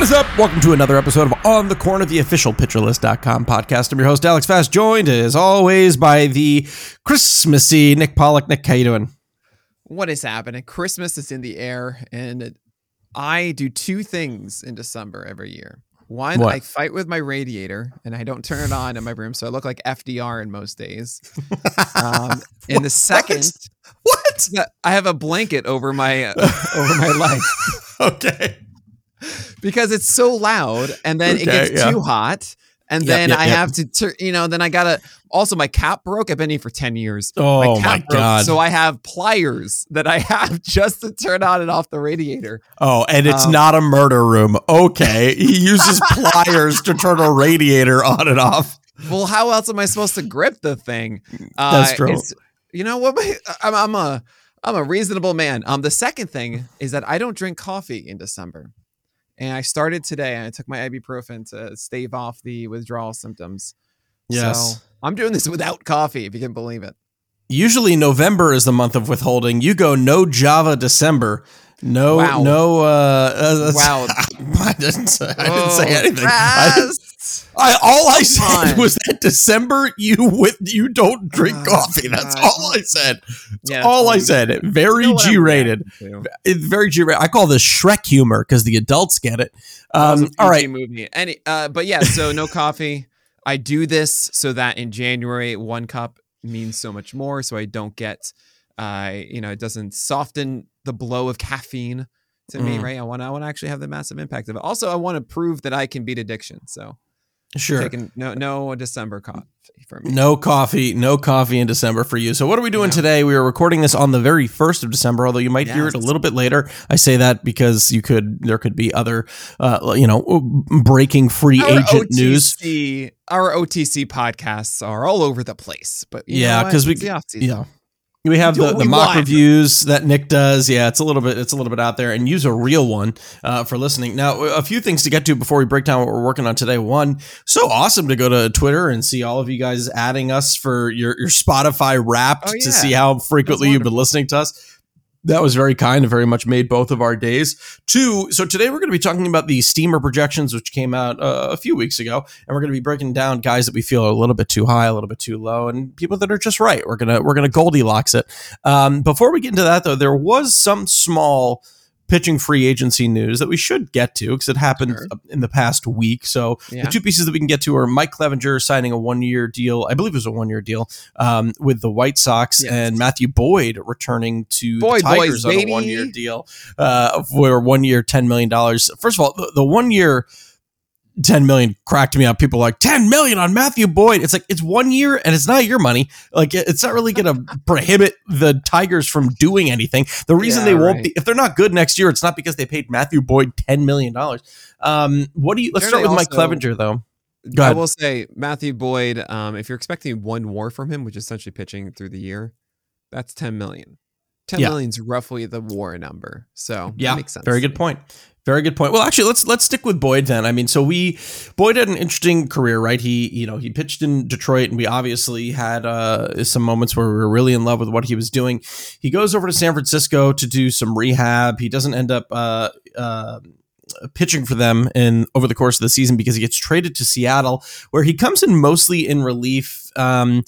What is up? Welcome to another episode of On the Corner, the official pitcherlist.com podcast. I'm your host, Alex Fast, joined as always by the Christmassy Nick Pollack. Nick, how you doing? What is happening? Christmas is in the air, and I do two things in December every year. One, What? I fight with my radiator, and I don't turn it on in my room, so I look like FDR in most days. Um, and the second, What? I have a blanket over my uh, over my legs Okay. Because it's so loud, and then it gets yeah. too hot, and Yep, then yep, I yep. have to, tur- you know, then I gotta. Also, my cap broke. I've been here for ten years. Oh cap my broke, God. So I have pliers that I have just to turn on and off the radiator. Oh, and it's Um, not a murder room. Okay. He uses pliers to turn a radiator on and off. Well, how else am I supposed to grip the thing? Uh, That's true. You know what? my- I'm, I'm a I'm a reasonable man. Um, the second thing is that I don't drink coffee in December, and I started today. and I took my ibuprofen to stave off the withdrawal symptoms. Yes. So I'm doing this without coffee, if you can believe it. Usually November is the month of withholding. You go no Java December. No, Wow. no. Uh, uh, Wow. I didn't say, I didn't say Oh, anything. I didn't- I, all I said on. was that December you with you don't drink Oh, coffee. That's God. all I said. That's Yeah, all I fine. said. Very You know what I'm G rated. reacting. It's very G rated. I call this Shrek humor because the adults get it. That was Um, a all PG right. movie. Any, uh, but yeah, so no coffee. I do this so that in January, one cup means so much more. So I don't get, uh, you know, it doesn't soften the blow of caffeine to me, Mm. right? I want, I want to actually have the massive impact of it. Also, I want to prove that I can beat addiction. So Sure. taking no, no December coffee for me. No coffee, no coffee in December for you. So what are we doing No. today? We are recording this on the very first of December, although you might hear it a little bit later. I say that because you could, there could be other, uh, you know, breaking free Our agent news. Our OTC podcasts are all over the place, but you Yeah, because we-. Yeah. We have the, the mock reviews that Nick does. Yeah, it's a little bit it's a little bit out there, and use a real one uh, for listening. Now, a few things to get to before we break down what we're working on today. One, so awesome to go to Twitter and see all of you guys adding us for your your Spotify Wrapped Oh, to see how frequently you've been listening to us. That was very kind and very much made both of our days. Two, so today we're going to be talking about the steamer projections, which came out uh, a few weeks ago, and we're going to be breaking down guys that we feel are a little bit too high, a little bit too low, and people that are just right. We're gonna we're gonna Goldilocks it. Um, before we get into that, though, there was some small pitching free agency news that we should get to because it happened Sure. in the past week. So Yeah. the two pieces that we can get to are Mike Clevinger signing a one year deal, I believe it was a one year deal um, with the White Sox, Yes. and Matthew Boyd returning to Boyd the Tigers boys, on a one year deal uh, for one year, ten million dollars. First of all, the, the one year. 10 million cracked me up. People are like 10 million on Matthew Boyd. It's like it's one year and it's not your money. Like it's not really going to prohibit the Tigers from doing anything. The reason Yeah, they won't right. be if they're not good next year, it's not because they paid Matthew Boyd 10 million dollars. Um, what do you? Let's start with Mike also- Clevinger though. I will say Matthew Boyd. Um, if you're expecting one WAR from him, which is essentially pitching through the year, that's ten million. Ten Yeah. million's roughly the war number. So Yeah, makes sense. very good point. Very good point. Well, actually, let's let's stick with Boyd then. I mean, so we Boyd had an interesting career, right? He you know he pitched in Detroit, and we obviously had uh, some moments where we were really in love with what he was doing. He goes over to San Francisco to do some rehab. He doesn't end up. Uh, uh, pitching for them in over the course of the season because he gets traded to Seattle where he comes in mostly in relief um,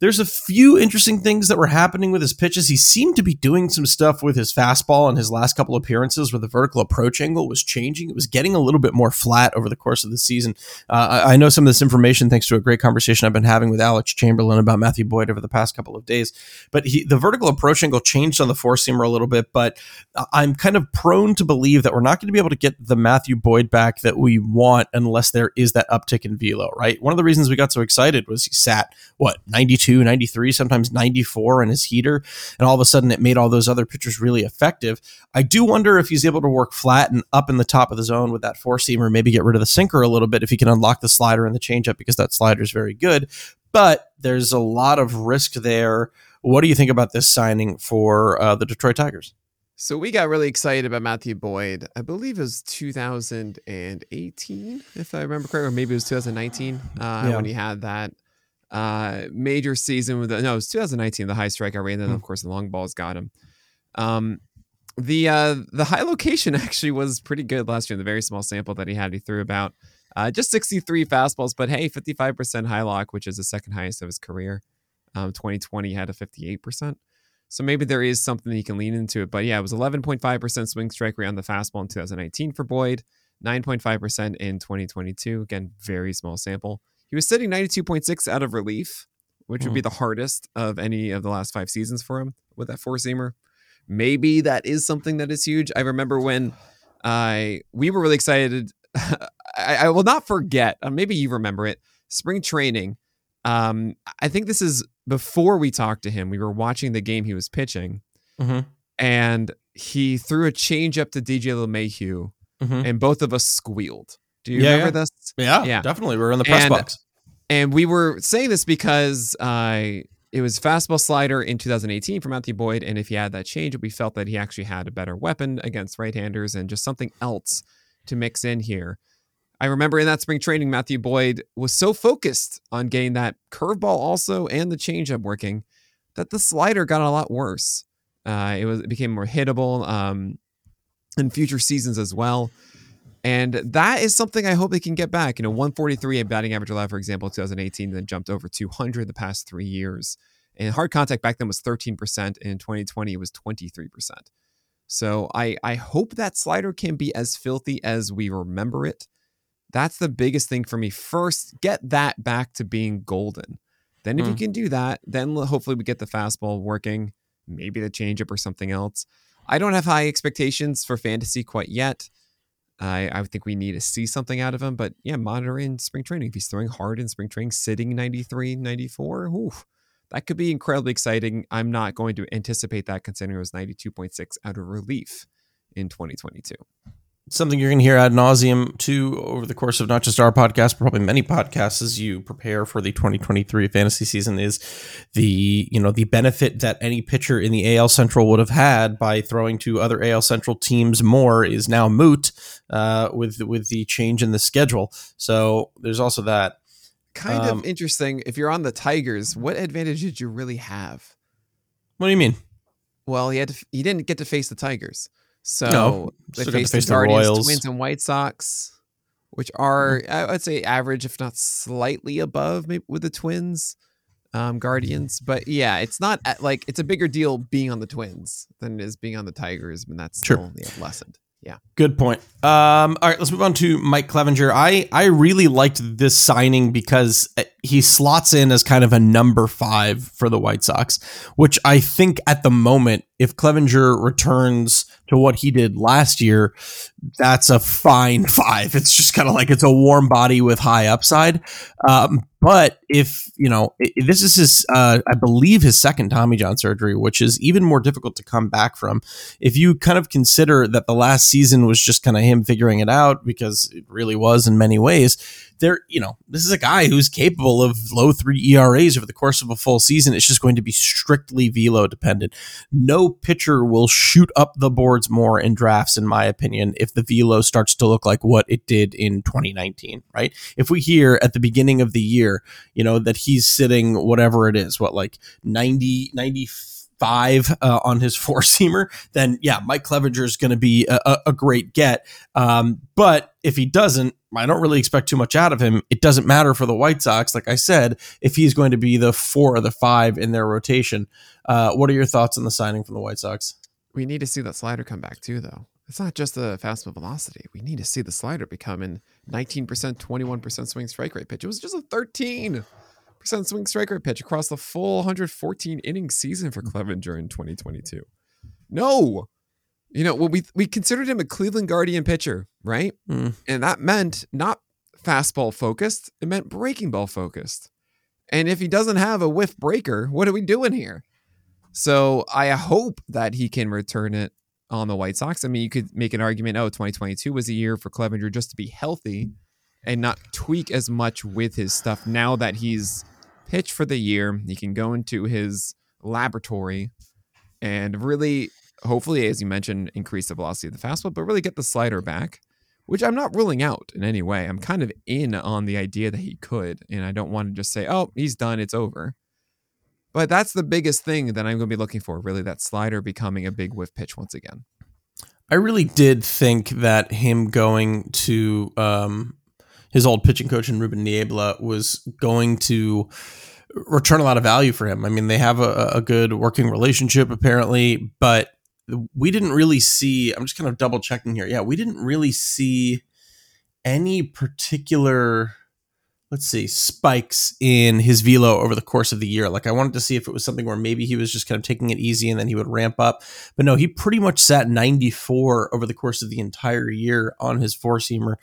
there's a few interesting things that were happening with his pitches. He seemed to be doing some stuff with his fastball in his last couple appearances where the vertical approach angle was changing. It was getting a little bit more flat over the course of the season. Uh, I, I know some of this information thanks to a great conversation I've been having with Alex Chamberlain about Matthew Boyd over the past couple of days. But he, the vertical approach angle changed on the four seamer a little bit, but I'm kind of prone to believe that we're not going to be able to get the Matthew Boyd back that we want unless there is that uptick in velo, right? One of the reasons we got so excited was he sat, what, 92 92, 93, sometimes 94 in his heater. And all of a sudden it made all those other pitchers really effective. I do wonder if he's able to work flat and up in the top of the zone with that four seamer, maybe get rid of the sinker a little bit if he can unlock the slider and the changeup because that slider is very good. But there's a lot of risk there. What do you think about this signing for uh, the Detroit Tigers? So we got really excited about Matthew Boyd. I believe it was 2018, if I remember correctly, or maybe it was 2019 uh, Yeah. when he had that uh, major season with the, no, it was 2019, the high strikeout rate, and then Hmm. of course the long balls got him. Um, the uh, the high location actually was pretty good last year. in The very small sample that he had, he threw about uh, just 63 fastballs, but hey, 55% high lock, which is the second highest of his career. Um, 2020 had a 58%. So maybe there is something he can lean into it. But yeah, it was 11.5% swing strike rate on the fastball in 2019 for Boyd, 9.5% in 2022. Again, very small sample. He was sitting 92.6 out of relief, which would be the hardest of any of the last five seasons for him with that four seamer. Maybe that is something that is huge. I remember when I we were really excited. I, I will not forget. Uh, maybe you remember it. Spring training. Um, I think this is before we talked to him. We were watching the game he was pitching, Mhm. and he threw a change up to DJ LeMahieu, Mhm. and both of us squealed. Do you Yeah, remember this? Yeah, Yeah. definitely. We're in the press And- box. And we were saying this because uh, it was fastball slider in 2018 for Matthew Boyd, and if he had that change, we felt that he actually had a better weapon against right-handers and just something else to mix in here. I remember in that spring training, Matthew Boyd was so focused on getting that curveball also and the changeup working that the slider got a lot worse. Uh, it was it became more hittable um, in future seasons as well. And that is something I hope they can get back. You know, 143 a batting average allowed, for example, 2018, then jumped over 200 the past three years. And hard contact back then was 13%. And in 2020, it was 23%. So I, I hope that slider can be as filthy as we remember it. That's the biggest thing for me. First, get that back to being golden. Then, if you Hmm. can do that, then hopefully we get the fastball working, maybe the changeup or something else. I don't have high expectations for fantasy quite yet. I, I think we need to see something out of him. But yeah, monitor in spring training. If he's throwing hard in spring training, sitting 93, 94, oof, that could be incredibly exciting. I'm not going to anticipate that considering it was 92.6 out of relief in 2022. Something you're going to hear ad nauseum too over the course of not just our podcast, but probably many podcasts as you prepare for the 2023 fantasy season is the you know the benefit that any pitcher in the AL Central would have had by throwing to other AL Central teams more is now moot uh, with with the change in the schedule. So there's also that. Kind Um, of interesting. If you're on the Tigers, what advantage did you really have? What do you mean? Well, he had to, he didn't get to face the Tigers, so No, they still got to faced face the the Guardians, Royals. Twins, and White Sox, which are I would say average, if not slightly above, maybe with the Twins, um, Guardians. But yeah, it's not at, like it's a bigger deal being on the Twins than it is being on the Tigers, and that's Sure. still yeah, lessened. Yeah, Good point. Um, all right, let's move on to Mike Clevinger. I I really liked this signing because uh, he slots in as kind of a number five for the White Sox, which I think at the moment, if Clevinger returns to what he did last year, that's a fine five. It's just kind of like it's a warm body with high upside. Um, but if you know, i- this is his, uh, I believe his second Tommy John surgery, which is even more difficult to come back from if you kind of consider that the last season was just kind of him figuring it out because it really was in many ways there, you know, this is a guy who's capable of low three ERAs over the course of a full season. It's just going to be strictly velo dependent. No pitcher will shoot up the boards more in drafts, in my opinion, if the velo starts to look like what it did in 2019, right? If we hear at the beginning of the year, you know, that he's sitting whatever it is, what like 90, 95 five uh, on his four seamer, then yeah, Mike Clevinger is going to be a, a, great get. Um, but if he doesn't, I don't really expect too much out of him. It doesn't matter for the White Sox, like I said, if he's going to be the four or the five in their rotation. Uh, what are your thoughts on the signing from the White Sox? We need to see that slider come back too, though. It's not just the fastball velocity. We need to see the slider becoming 19%, 21% swing strike rate pitch. It was just a 13 swing strike rate pitch across the full 114 inning season for Clevinger in 2022. No, you know, well, we we considered him a Cleveland Guardian pitcher, right? Mm. And that meant not fastball focused; it meant breaking ball focused. And if he doesn't have a whiff breaker, what are we doing here? So I hope that he can return it on the White Sox. I mean, you could make an argument, oh, 2022 was a year for Clevinger just to be healthy and not tweak as much with his stuff now that he's pitched for the year. He can go into his laboratory and really, hopefully, as you mentioned, increase the velocity of the fastball, but really get the slider back, which I'm not ruling out in any way. I'm kind of in on the idea that he could, and I don't want to just say, oh, he's done, it's over. But that's the biggest thing that I'm going to be looking for, really, that slider becoming a big whiff pitch once again. I really did think that him going to um, his old pitching coach and Ruben Niebla was going to return a lot of value for him. I mean, they have a, a good working relationship apparently, but we didn't really see. I'm just kind of double checking here. Yeah, we didn't really see any particular let's see, spikes in his velo over the course of the year. Like I wanted to see if it was something where maybe he was just kind of taking it easy and then he would ramp up. But no, he pretty much sat 94 over the course of the entire year on his four seamer.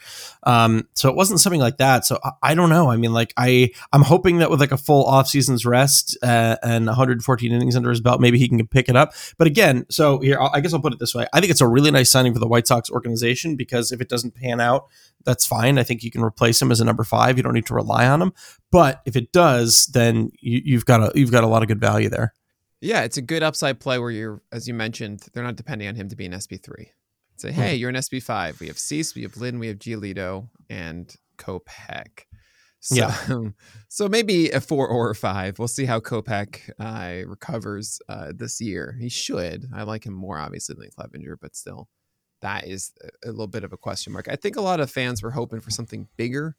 Um, so it wasn't something like that. So I, I, don't know. I mean, like I, I'm hoping that with like a full off season's rest uh, and 114 innings under his belt, maybe he can pick it up. But again, so here, I guess I'll put it this way. I think it's a really nice signing for the White Sox organization because if it doesn't pan out, that's fine. I think you can replace him as a number five. You don't need to rely on him. But if it does, then you, have got a you've got a lot of good value there. Yeah, it's a good upside play where you're, as you mentioned, they're not depending on him to be an SB three. Say, hey, hmm. you're an SB five. We have Cease, we have Lynn, we have Giolito, and Kopech. So, yeah. so maybe a four or a five. We'll see how Kopech uh, recovers uh, this year. He should. I like him more obviously than Clevinger, but still that is a little bit of a question mark. I think a lot of fans were hoping for something bigger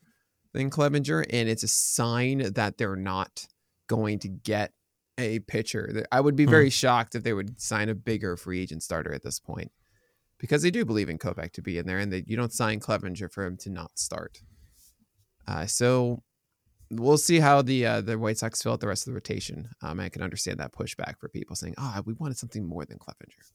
than Clevinger, and it's a sign that they're not going to get a pitcher. I would be hmm. very shocked if they would sign a bigger free agent starter at this point because they do believe in Kopech to be in there, and that you don't sign Clevinger for him to not start. Uh, so we'll see how the uh, the White Sox fill out the rest of the rotation. Um, I can understand that pushback for people saying, "Ah, oh, we wanted something more than Clevinger."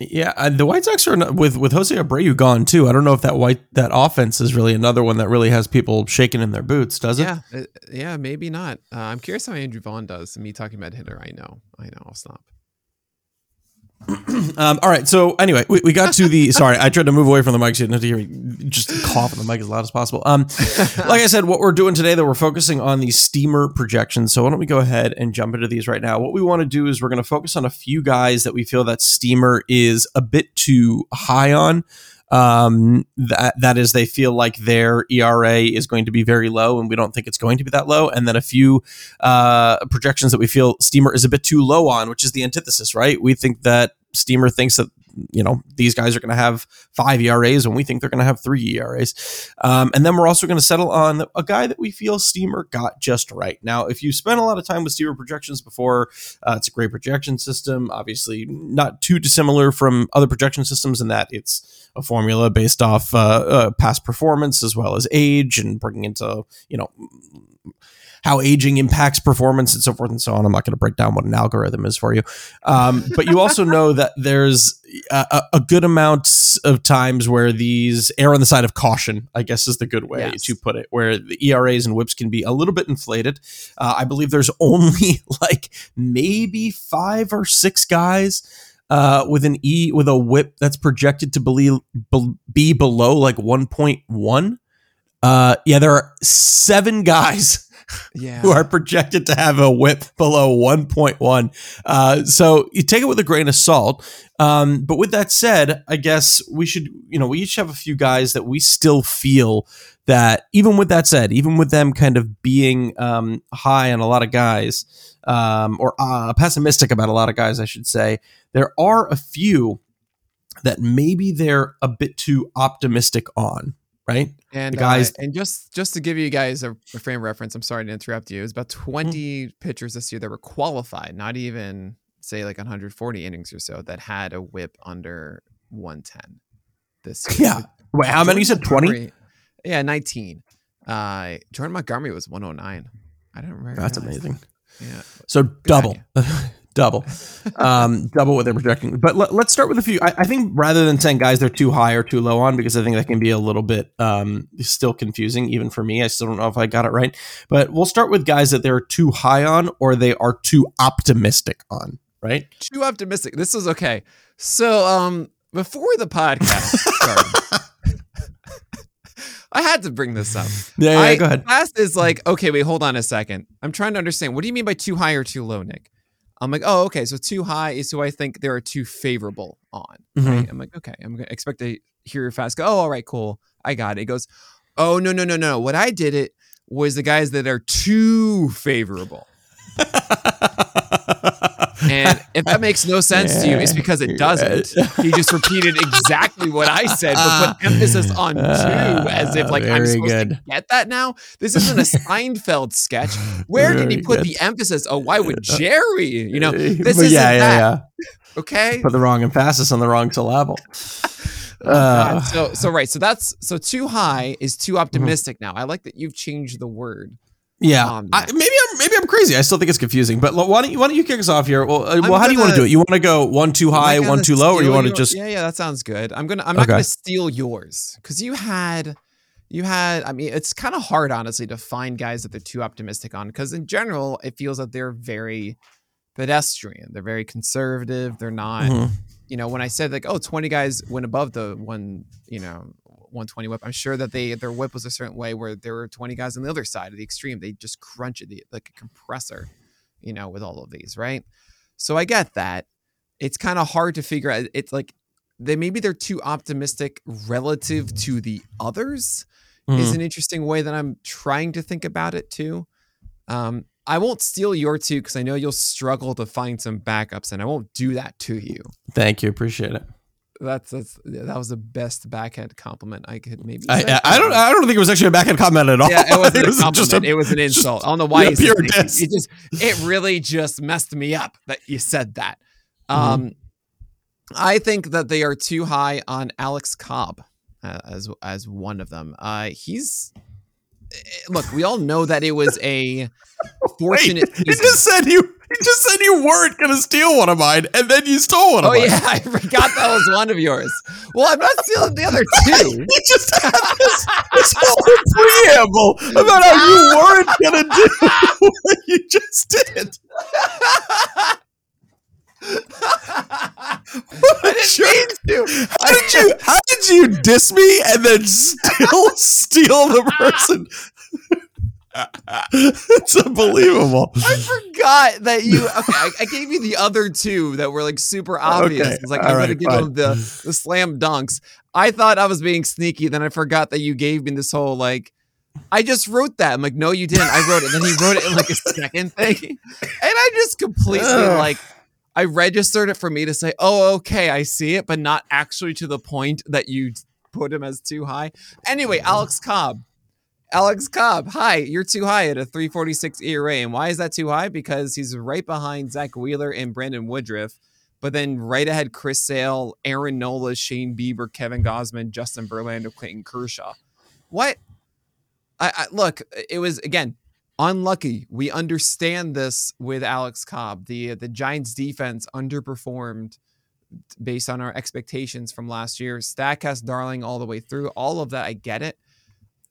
Yeah, uh, the White Sox are with with Jose Abreu gone too. I don't know if that white that offense is really another one that really has people shaking in their boots. Does it? Yeah, uh, yeah, maybe not. Uh, I'm curious how Andrew Vaughn does. Me talking about hitter, I know, I know. I'll stop. um, all right. So anyway, we, we got to the. sorry, I tried to move away from the mic so you didn't have to hear me just cough in the mic as loud as possible. Um, like I said, what we're doing today, that we're focusing on the steamer projections. So why don't we go ahead and jump into these right now? What we want to do is we're going to focus on a few guys that we feel that steamer is a bit too high on. Um, that that is, they feel like their ERA is going to be very low, and we don't think it's going to be that low. And then a few uh, projections that we feel Steamer is a bit too low on, which is the antithesis, right? We think that Steamer thinks that you know these guys are going to have five ERAs when we think they're going to have three ERAs. Um, and then we're also going to settle on a guy that we feel Steamer got just right. Now, if you spent a lot of time with Steamer projections before, uh, it's a great projection system. Obviously, not too dissimilar from other projection systems in that it's a formula based off uh, uh, past performance as well as age and bringing into you know how aging impacts performance and so forth and so on. I'm not going to break down what an algorithm is for you. Um, but you also know that there's a, a, good amount of times where these err on the side of caution, I guess is the good way yes. to put it, where the ERAs and whips can be a little bit inflated. Uh, I believe there's only like maybe five or six guys uh, with an E with a whip that's projected to be, be below like 1.1 Uh, yeah, there are seven guys Yeah. who are projected to have a whip below 1.1. Uh, so you take it with a grain of salt. Um, but with that said, I guess we should, you know, we each have a few guys that we still feel that, even with that said, even with them kind of being um, high on a lot of guys, um, or uh, pessimistic about a lot of guys, I should say, there are a few that maybe they're a bit too optimistic on, right? And The guys- uh, and just just to give you guys a, a frame of reference, I'm sorry to interrupt you. It was about 20 pitchers this year that were qualified, not even say like 140 innings or so, that had a whip under 110 this year. Yeah. Wait, how many? You said 20? Montgomery- Yeah, 19. Uh, Jordan Montgomery was 109. I don't remember. That's amazing. Yeah. So on double, double, um, double what they're projecting. But let, us start with a few. I, I think rather than saying guys they're too high or too low on, because I think that can be a little bit um, still confusing even for me. I still don't know if I got it right. But we'll start with guys that they're too high on or they are too optimistic on. Right? Too optimistic. This is okay. So, um, before the podcast started, I had to bring this up. Yeah, yeah. I, go ahead. Last is like, okay, wait, hold on a second. I'm trying to understand. What do you mean by too high or too low, Nick? I'm like, oh, okay. So too high is who I think there are too favorable on. Mhm. Right? I'm like, okay. I'm gonna expect to hear your fast go. Oh, all right, cool. I got it. It goes, oh no, no, no, no. What I did it was the guys that are too favorable. And if that makes no sense to you, it's because it doesn't. He just repeated exactly what I said, but put emphasis on two, as if like I'm Very supposed to get that now. This isn't a Seinfeld sketch. Where did he put good. the emphasis? Oh, why would Jerry? You know, this isn't yeah, yeah, that. yeah. Okay. Put the wrong emphasis on the wrong syllable. Uh, so so right. So that's so too high is too Mm-hmm. optimistic now. I like that you've changed the word. Yeah, Um, I, maybe I'm maybe I'm crazy. I still think it's confusing. But why don't you why don't you kick us off here? Well, uh, well how do you want to do it? You want to go one too high, one too low, or you want to just? Yeah, yeah, that sounds good. I'm gonna I'm not gonna steal yours because you had you had I mean it's kind of hard honestly to find guys that they're too optimistic on because in general it feels that they're very pedestrian. They're very conservative. They're not Mhm. you know when I said like oh 20 guys went above the one you know 120 whip I'm sure that they their whip was a certain way where there were 20 guys on the other side of the extreme they just crunch it like a compressor you know with all of these right so I get that it's kind of hard to figure out it's like they maybe they're too optimistic relative to the others is Mhm. an interesting way that I'm trying to think about it too. Um, I won't steal your two because I know you'll struggle to find some backups, and I won't do that to you. Thank you, appreciate it. That's that's that was the best backhand compliment I could maybe. I. I, don't I don't think it was actually a backhand comment at all. Yeah, it wasn't a just compliment. a- it was an just- insult. I don't know why yeah, pure it. diss. It just it really just messed me up that you said that. Mm-hmm. Um, I think that they are too high on Alex Cobb uh, as as one of them. Uh, he's eh, look. We all know that it was a fortunate. you season. just said you you just said you weren't gonna steal one of mine, and then you stole one of oh, mine. Oh yeah, I forgot that was one of yours. Well, I'm not stealing the other two. You just had this, this whole preamble about how you weren't gonna do what you just did. I didn't mean to. How did you how did you diss me and then still steal the person? it's unbelievable. I forgot that you. Okay, I, I gave you the other two that were like super obvious. Okay, It's like I'm right, gonna give fine. them the the slam dunks. I thought I was being sneaky. Then I forgot that you gave me this whole like. I just wrote that. I'm like, no, you didn't. I wrote it. And Then he wrote it in like a second thing, and I just completely like. I registered it for me to say, oh, okay, I see it, but not actually to the point that you put him as too high. Anyway, Alex Cobb. Alex Cobb, hi, you're too high at a 346 ERA. And why is that too high? Because he's right behind Zack Wheeler and Brandon Woodruff, but then right ahead Chris Sale, Aaron Nola, Shane Bieber, Kevin Gausman, Justin Verlander, Clayton Kershaw. What? I, I look, it was again unlucky. We understand this with Alex Cobb. The the Giants defense underperformed based on our expectations from last year. Stack Statcast darling all the way through. All of that, I get it.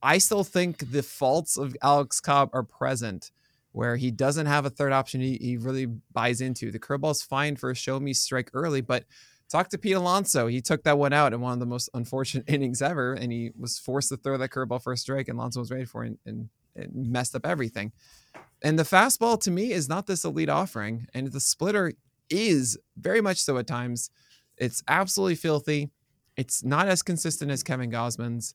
I still think the faults of Alex Cobb are present, where he doesn't have a third option he, he really buys into. The curveball's fine for a show me strike early, but talk to Pete Alonso. He took that one out in one of the most unfortunate innings ever, and he was forced to throw that curveball for a strike, and Alonso was ready for it and, and, messed up everything. And the fastball to me is not this elite offering, and the splitter is very much so at times. It's absolutely filthy. It's not as consistent as Kevin Gausman's.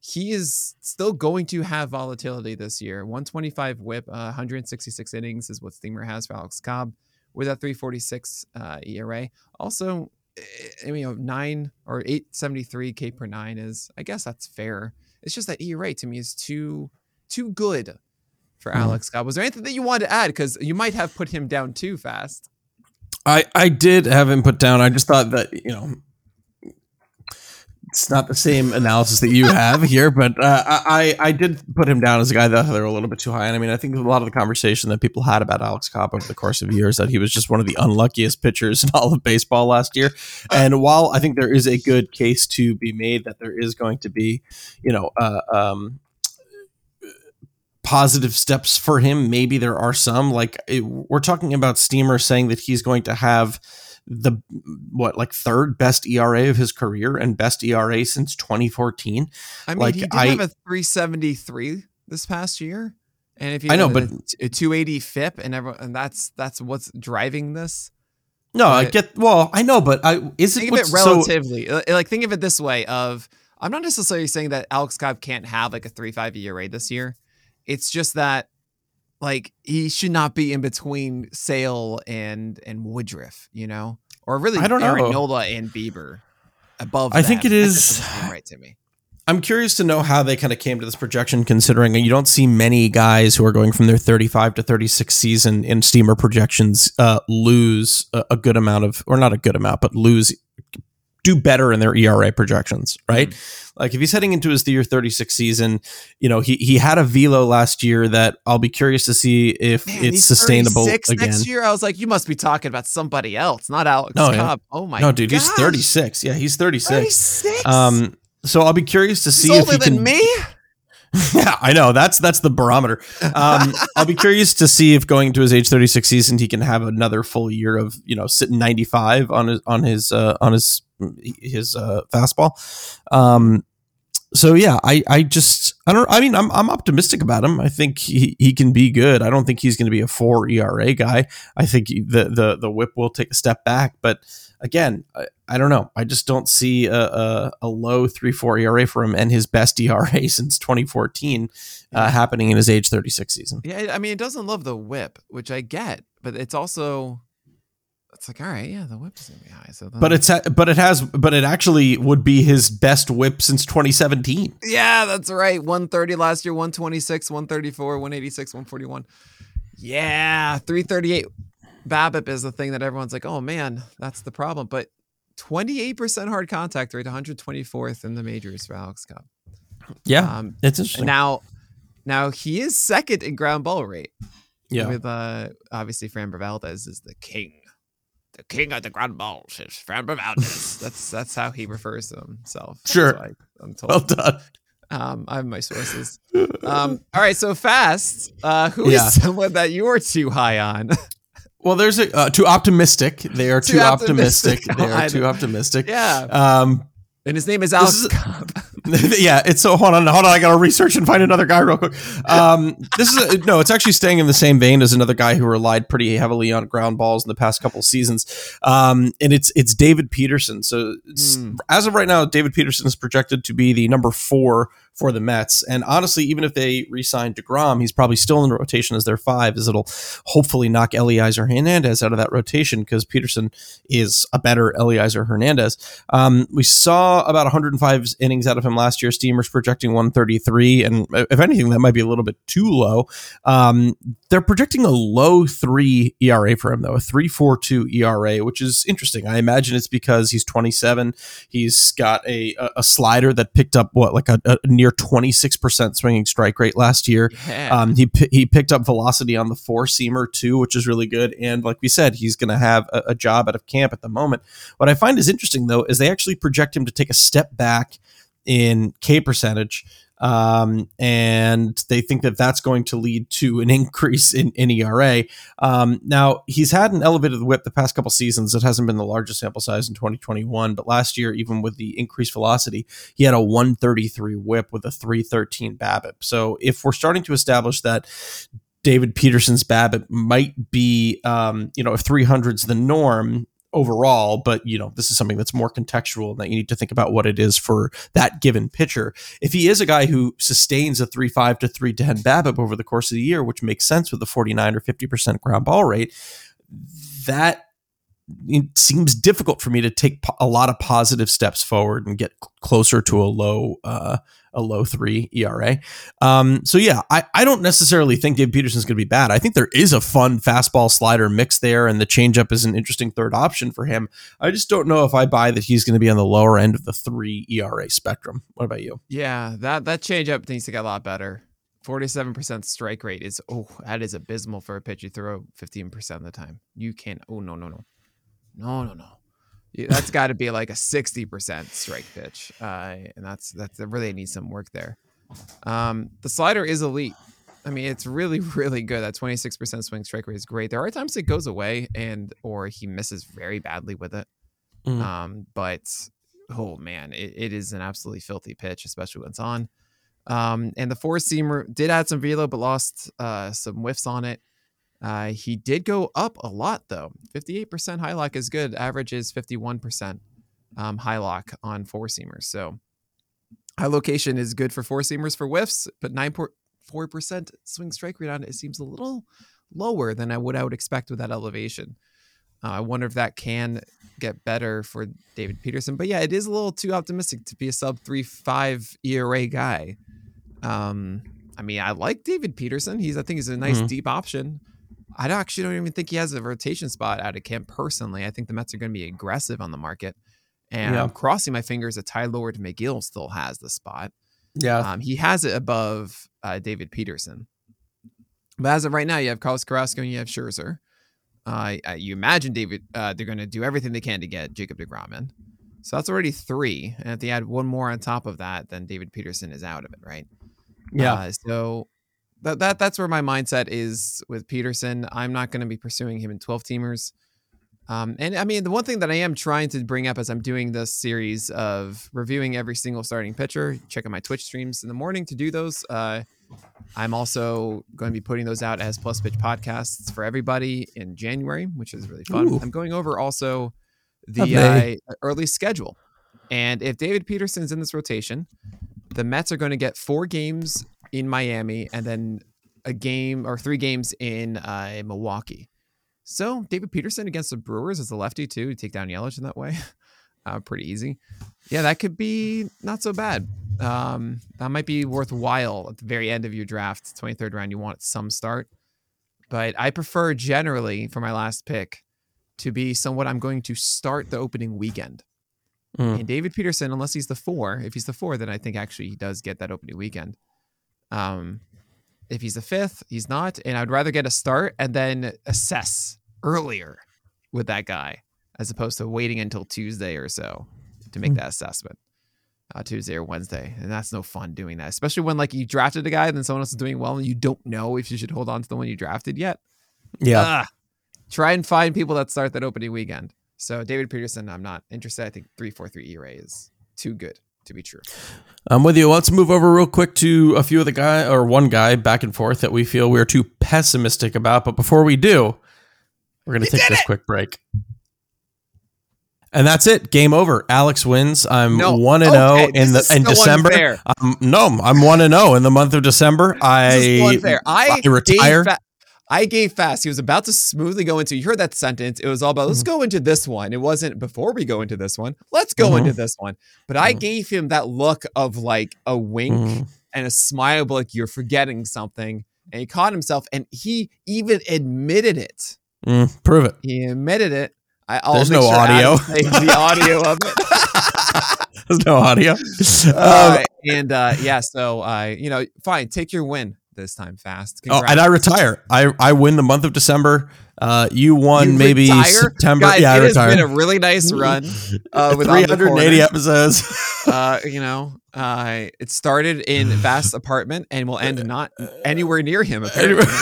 He is still going to have volatility this year. 125 whip, uh, 166 innings is what Steamer has for Alex Cobb with a 346 uh, ERA. Also, I mean, you know, nine or 873 K per nine is, I guess that's fair. It's just that ERA to me is too too good for mm-hmm. Alex Cobb. Was there anything that you wanted to add? Because you might have put him down too fast. I I did have him put down. I just thought that you know it's not the same analysis that you have here, but uh, I I did put him down as a guy that they're a little bit too high. And I mean, I think a lot of the conversation that people had about Alex Cobb over the course of years that he was just one of the unluckiest pitchers in all of baseball last year. And while I think there is a good case to be made that there is going to be, you know, uh, um, positive steps for him, maybe there are some. Like it, we're talking about Steamer saying that he's going to have the what like third best ERA of his career and best ERA since 2014. I mean, like, he did I, have a 373 this past year, and if you I know, but a 280 FIP and everyone, and that's that's what's driving this. No, but I get. Well, I know, but I is think it, of it relatively. So, like think of it this way: of I'm not necessarily saying that Alex Cobb can't have like a three five ERA this year. It's just that like he should not be in between Sale and and Woodruff, you know, or really I don't Aaron know Nola and Bieber above. I them. think it is right to me. I'm curious to know how they kind of came to this projection, considering you don't see many guys who are going from their 35 to 36 season in steamer projections uh, lose a, a good amount of, or not a good amount, but lose do better in their ERA projections, right? Mm-hmm. Like if he's heading into his year 36 season, you know, he he had a velo last year that I'll be curious to see if Man, it's sustainable again. Next year, I was like, you must be talking about somebody else, not Alex no, Cobb. Yeah. Oh my god. No, dude, gosh. he's 36. Yeah, he's 36. 36? Um so I'll be curious to he's see if he can me. yeah, I know. That's that's the barometer. Um, I'll be curious to see if going to his age 36 season he can have another full year of you know sitting 95 on his on his uh, on his his uh, fastball. Um, so yeah, I I just I don't I mean I'm I'm optimistic about him. I think he, he can be good. I don't think he's going to be a four ERA guy. I think the the the whip will take a step back, but again, I, I don't know. I just don't see a, a, a, low three four ERA for him and his best ERA since 2014 uh, happening in his age 36 season. Yeah, I mean, it doesn't love the whip, which I get, but it's also it's like all right, yeah, the whip is gonna be high. So, but it's but it has but it actually would be his best whip since 2017. Yeah, that's right. 130 last year, 126, 134, 186, 141. Yeah, 338 BABIP is the thing that everyone's like, oh man, that's the problem. But 28% hard contact rate, 124th in the majors for Alex Cobb. Yeah, um, it's interesting. Now, now he is second in ground ball rate. Yeah, with uh, obviously Framber Valdez is the king, the king of the ground balls is Framber Valdez. that's that's how he refers to himself. Sure, I, am told. Well done. Um, I have my sources. Um, all right, so fast. Uh, who yeah. is someone that you are too high on? Well, there's a uh, too optimistic. They are too, too optimistic. optimistic. They are too optimistic. Yeah. Um, and his name is Alex is, yeah, it's so hold on, hold on. I got to research and find another guy real quick. Um, this is a, no, it's actually staying in the same vein as another guy who relied pretty heavily on ground balls in the past couple seasons. Um, and it's it's David Peterson. So hmm. as of right now, David Peterson is projected to be the number four for the Mets. And honestly, even if they re-sign Degrom, he's probably still in the rotation as their five, as it'll hopefully knock Elieser Hernandez out of that rotation because Peterson is a better Elieser Hernandez. Um, we saw about 105 innings out of him last year. Steamers projecting 133, and if anything, that might be a little bit too low. Um, they're projecting a low three ERA for him though, a 3.42 ERA, which is interesting. I imagine it's because he's 27. He's got a a slider that picked up what like a, a near 26% swinging strike rate last year. Yeah. Um, he, he picked up velocity on the four seamer too, which is really good. And like we said, he's going to have a, a job out of camp at the moment. What I find is interesting though, is they actually project him to take a step back in K percentage um, and they think that that's going to lead to an increase in, in ERA. Um, now he's had an elevated whip the past couple seasons. It hasn't been the largest sample size in 2021, but last year, even with the increased velocity, he had a 133 whip with a 313 BABIP. So if we're starting to establish that David Peterson's BABIP might be, um, you know, if 300's the norm, overall, but you know, this is something that's more contextual and that you need to think about what it is for that given pitcher. If he is a guy who sustains a 3 5 to 3.10 BABIP over the course of the year, which makes sense with the 49 or 50% ground ball rate, that it seems difficult for me to take a lot of positive steps forward and get closer to a low uh, a low three ERA. Um, so yeah, I, I don't necessarily think Dave Peterson's going to be bad. I think there is a fun fastball slider mix there, and the changeup is an interesting third option for him. I just don't know if I buy that he's going to be on the lower end of the three ERA spectrum. What about you? Yeah, that that changeup needs to get a lot better. Forty-seven percent strike rate is oh that is abysmal for a pitch you throw fifteen percent of the time. You can't. Oh no no no, no no no that's got to be like a 60% strike pitch. Uh, and that's, that's that really needs some work there. Um, the slider is elite. I mean, it's really, really good. That 26% swing strike rate is great. There are times it goes away and, or he misses very badly with it. Mm. Um, but oh man, it, it is an absolutely filthy pitch, especially when it's on. Um, and the four seamer did add some velo, but lost uh, some whiffs on it. Uh, he did go up a lot though. 58% high lock is good. Average is 51% um, high lock on four seamers. So high location is good for four seamers for whiffs, but 9.4% swing strike rate on it, seems a little lower than I would I would expect with that elevation. Uh, I wonder if that can get better for David Peterson. But yeah, it is a little too optimistic to be a sub three five ERA guy. Um, I mean, I like David Peterson. He's I think he's a nice mm-hmm. deep option. I actually don't even think he has a rotation spot out of camp personally. I think the Mets are going to be aggressive on the market. And yeah. I'm crossing my fingers that Tylor Megill still has the spot. Yeah. Um, he has it above uh, David Peterson. But as of right now, you have Carlos Carrasco and you have Scherzer. Uh, you imagine David, uh, they're going to do everything they can to get Jacob DeGrom in. So that's already three. And if they add one more on top of that, then David Peterson is out of it, right? Yeah. Uh, so that, that that's where my mindset is with Peterson. I'm not going to be pursuing him in 12 teamers. Um, and I mean, the one thing that I am trying to bring up as I'm doing this series of reviewing every single starting pitcher, checking my Twitch streams in the morning to do those. Uh, I'm also going to be putting those out as Plus Pitch podcasts for everybody in January, which is really fun. Ooh. I'm going over also the uh, early schedule. And if David Peterson's in this rotation, the Mets are going to get four games in Miami and then a game or three games in uh, Milwaukee. So David Peterson against the Brewers as a lefty too, to take down Yelich in that way. Uh, pretty easy. Yeah, that could be not so bad. Um, that might be worthwhile at the very end of your draft, 23rd round. You want some start, but I prefer generally for my last pick to be somewhat. I'm going to start the opening weekend. Mm. And David Peterson, unless he's the four, if he's the four, then I think actually he does get that opening weekend. Um, if he's a fifth, he's not. And I'd rather get a start and then assess earlier with that guy as opposed to waiting until Tuesday or so to make mm that assessment. Uh, Tuesday or Wednesday, and that's no fun doing that, especially when like you drafted a guy and then someone else is doing well and you don't know if you should hold on to the one you drafted yet. Yeah, Ugh. try and find people that start that opening weekend. So David Peterson, I'm not interested. I think three four three ERA is too good to be true. I'm with you. Let's move over real quick to a few of the guy or one guy back and forth that we feel we're too pessimistic about. But before we do, we're going to take this it. quick break. And that's it. Game over. Alex wins. I'm one and zero oh in the in so December. Um, no, I'm one and zero in the month of December. I I, I retire. Fa- I gave fast. He was about to smoothly go into. You heard that sentence. It was all about let's mm-hmm. go into this one. It wasn't before we go into this one. Let's go mm-hmm. into this one. But I mm-hmm. gave him that look of like a wink mm-hmm. and a smile, but like you're forgetting something. And he caught himself, and he even admitted it. Mm, prove it. He admitted it. I, I'll There's no sure audio. The audio of it. There's no audio. Uh, um, and uh, yeah, so uh, you know, fine. Take your win this time fast. Congrats. Oh, and I retire. I, I win the month of December. Uh, you won You maybe retire? September. Guys, yeah, I it has been a really nice run. Uh, with 380 episodes. uh, you know, uh, it started in Fast's apartment and will end not anywhere near him. Apparently,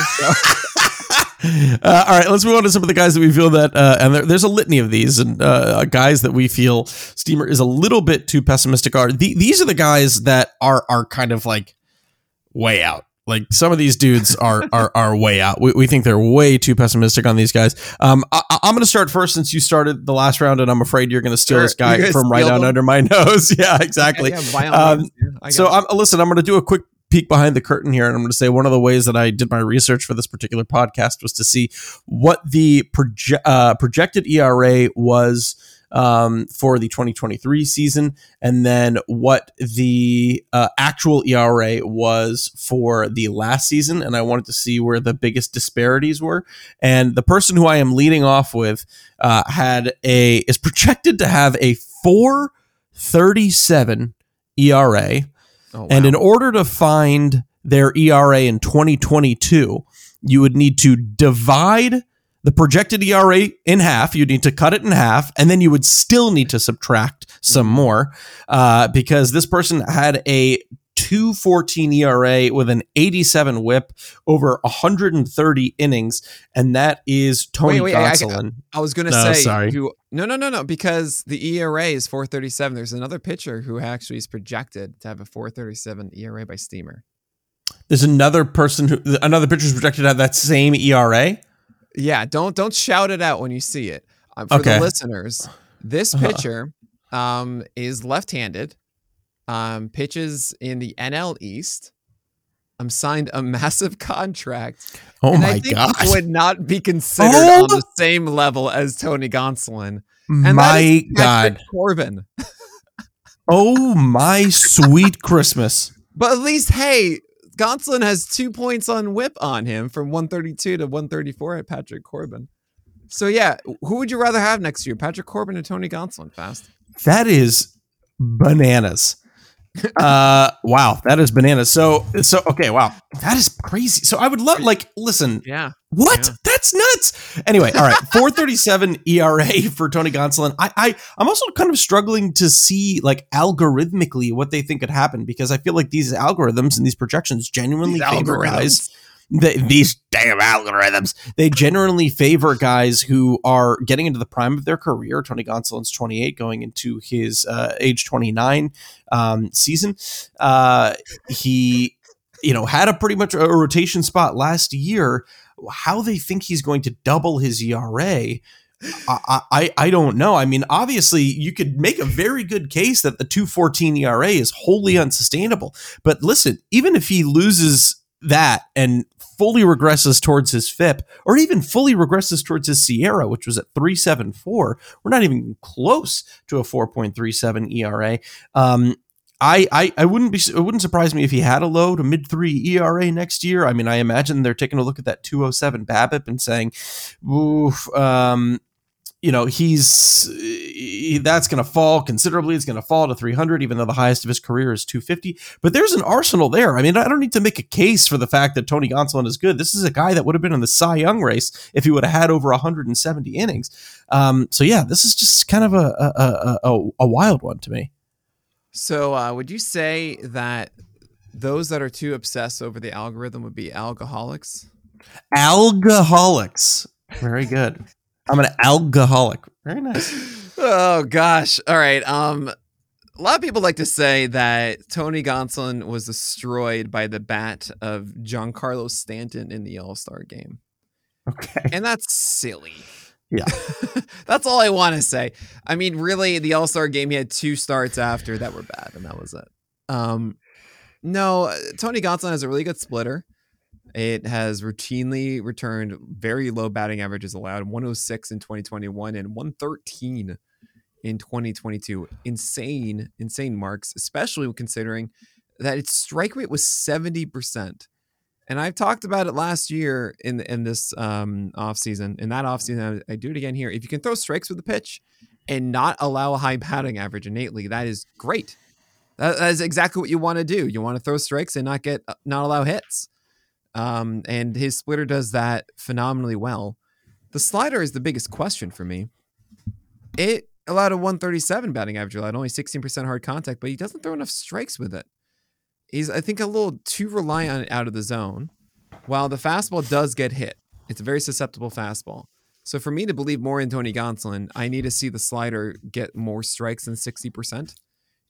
Uh, all right, let's move on to some of the guys that we feel that, uh, and there, there's a litany of these, and uh, guys that we feel Steamer is a little bit too pessimistic. Are the, these are the guys that are are kind of like way out. Like some of these dudes are are are way out. We, we think they're way too pessimistic on these guys. Um, I, I'm going to start first since you started the last round, and I'm afraid you're going to steal Sure. this guy from right down under my nose. yeah, exactly. Yeah, Um, yeah, So I'm listen. I'm going to do a quick peek behind the curtain here, and I'm going to say one of the ways that I did my research for this particular podcast was to see what the proje- uh, projected ERA was um, for the 2023 season, and then what the uh, actual ERA was for the last season. And I wanted to see where the biggest disparities were. And the person who I am leading off with uh, had a is projected to have a 437 ERA. Oh, And in order to find their ERA in 2022, you would need to divide the projected ERA in half. You'd need to cut it in half, and then you would still need to subtract some more uh, because this person had a 214 ERA with an 87 whip over 130 innings, and that is Tony Wait, wait, I- I- Gonsolin. I was gonna No, say, sorry. who- no, no, no, no, because the ERA is 437. There's another pitcher who actually is projected to have a 437 ERA by Steamer. There's another person who another pitcher is projected to have that same ERA. Yeah, don't don't shout it out when you see it. Um, for Okay. the listeners, this Uh-huh. pitcher um, is left-handed, um, pitches in the NL East. Um, signed a massive contract, Oh and my I think gosh! would not be considered Oh! on the same level as Tony Gonsolin. And my God! Corbin. Oh my sweet Christmas! But at least, hey, Gonsolin has two points on whip on him from 132 to 134 at Patrick Corbin. So yeah, who would you rather have next year, Patrick Corbin or Tony Gonsolin? Fast. That is bananas. Uh wow, that is bananas. So so okay, wow. That is crazy. So I would love like listen, Yeah. what? Yeah. That's nuts. Anyway, all right. 437 ERA for Tony Gonsolin. I, I I'm also kind of struggling to see like algorithmically what they think could happen because I feel like these algorithms and these projections genuinely These favor algorithms. guys. They, these damn algorithms. They generally favor guys who are getting into the prime of their career. Tony Gonsolin's 28, going into his uh, age 29 um, season. Uh, he, you know, had a pretty much a rotation spot last year. How they think he's going to double his ERA, I, I I don't know. I mean, obviously, you could make a very good case that the 214 ERA is wholly unsustainable. But listen, even if he loses that and fully regresses towards his FIP, or even fully regresses towards his SIERA, which was at 374, we're not even close to a 4.37 ERA. Um, I, I, I wouldn't be it wouldn't surprise me if he had a low to mid three ERA next year. I mean, I imagine they're taking a look at that 207 BABIP and saying, "Oof, um, you know, he's he- that's going to fall considerably. It's going to fall to 300, even though the highest of his career is 250. But there's an arsenal there. I mean, I don't need to make a case for the fact that Tony Gonsolin is good. This is a guy that would have been in the Cy Young race if he would have had over 170 innings. Um, so yeah, this is just kind of a a, a, a, wild one to me. So uh, would you say that those that are too obsessed over the algorithm would be alcoholics? Alcoholics. Very good. I'm an alcoholic. Very nice. oh gosh. All right. Um a lot of people like to say that Tony Gonsolin was destroyed by the bat of Giancarlo Stanton in the All-Star game. Okay. And that's silly. Yeah. that's all I want to say. I mean, really, the All-Star game he had two starts after that were bad, and that was it. Um no, uh, Tony Gonsolin has a really good splitter. It has routinely returned very low batting averages allowed 106 in 2021 and 113 in 2022. Insane, insane marks, especially considering that its strike rate was 70%. And I've talked about it last year in in this um offseason. In that offseason, I, I do it again here. If you can throw strikes with the pitch and not allow a high batting average innately, that is great. That, that is exactly what you want to do. You want to throw strikes and not get not allow hits. Um, and his splitter does that phenomenally well. The slider is the biggest question for me. It allowed a 137 batting average, allowed only 16% hard contact, but he doesn't throw enough strikes with it. He's, I think, a little too reliant on it out of the zone. While the fastball does get hit, it's a very susceptible fastball. So for me to believe more in Tony Gonsolin, I need to see the slider get more strikes than 60%. It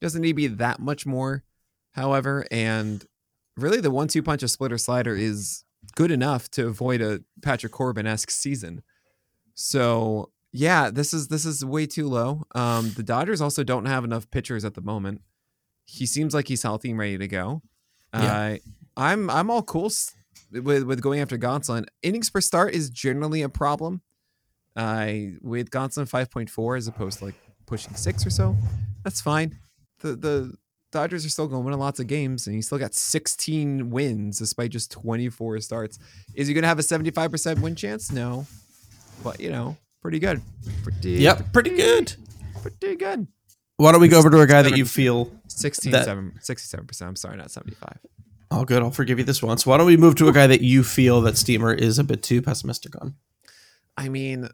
doesn't need to be that much more, however. And really, the one two punch of splitter slider is good enough to avoid a Patrick Corbin esque season. So yeah, this is this is way too low. Um, the Dodgers also don't have enough pitchers at the moment. He seems like he's healthy and ready to go. Yeah. Uh, I'm I'm all cool with with going after Gonsolin. Innings per start is generally a problem. Uh, with Gonsolin 5.4 as opposed to like pushing six or so, that's fine. The the Dodgers are still going to win lots of games, and he still got 16 wins despite just 24 starts. Is he going to have a 75% win chance? No, but you know, pretty good. Pretty Yep, pretty good. pretty good. Why don't we go over to a guy that you feel 16, That- 67%. I'm sorry, not 75. Oh, good. I'll forgive you this once. Why don't we move to a guy that you feel that Steamer is a bit too pessimistic on? I mean,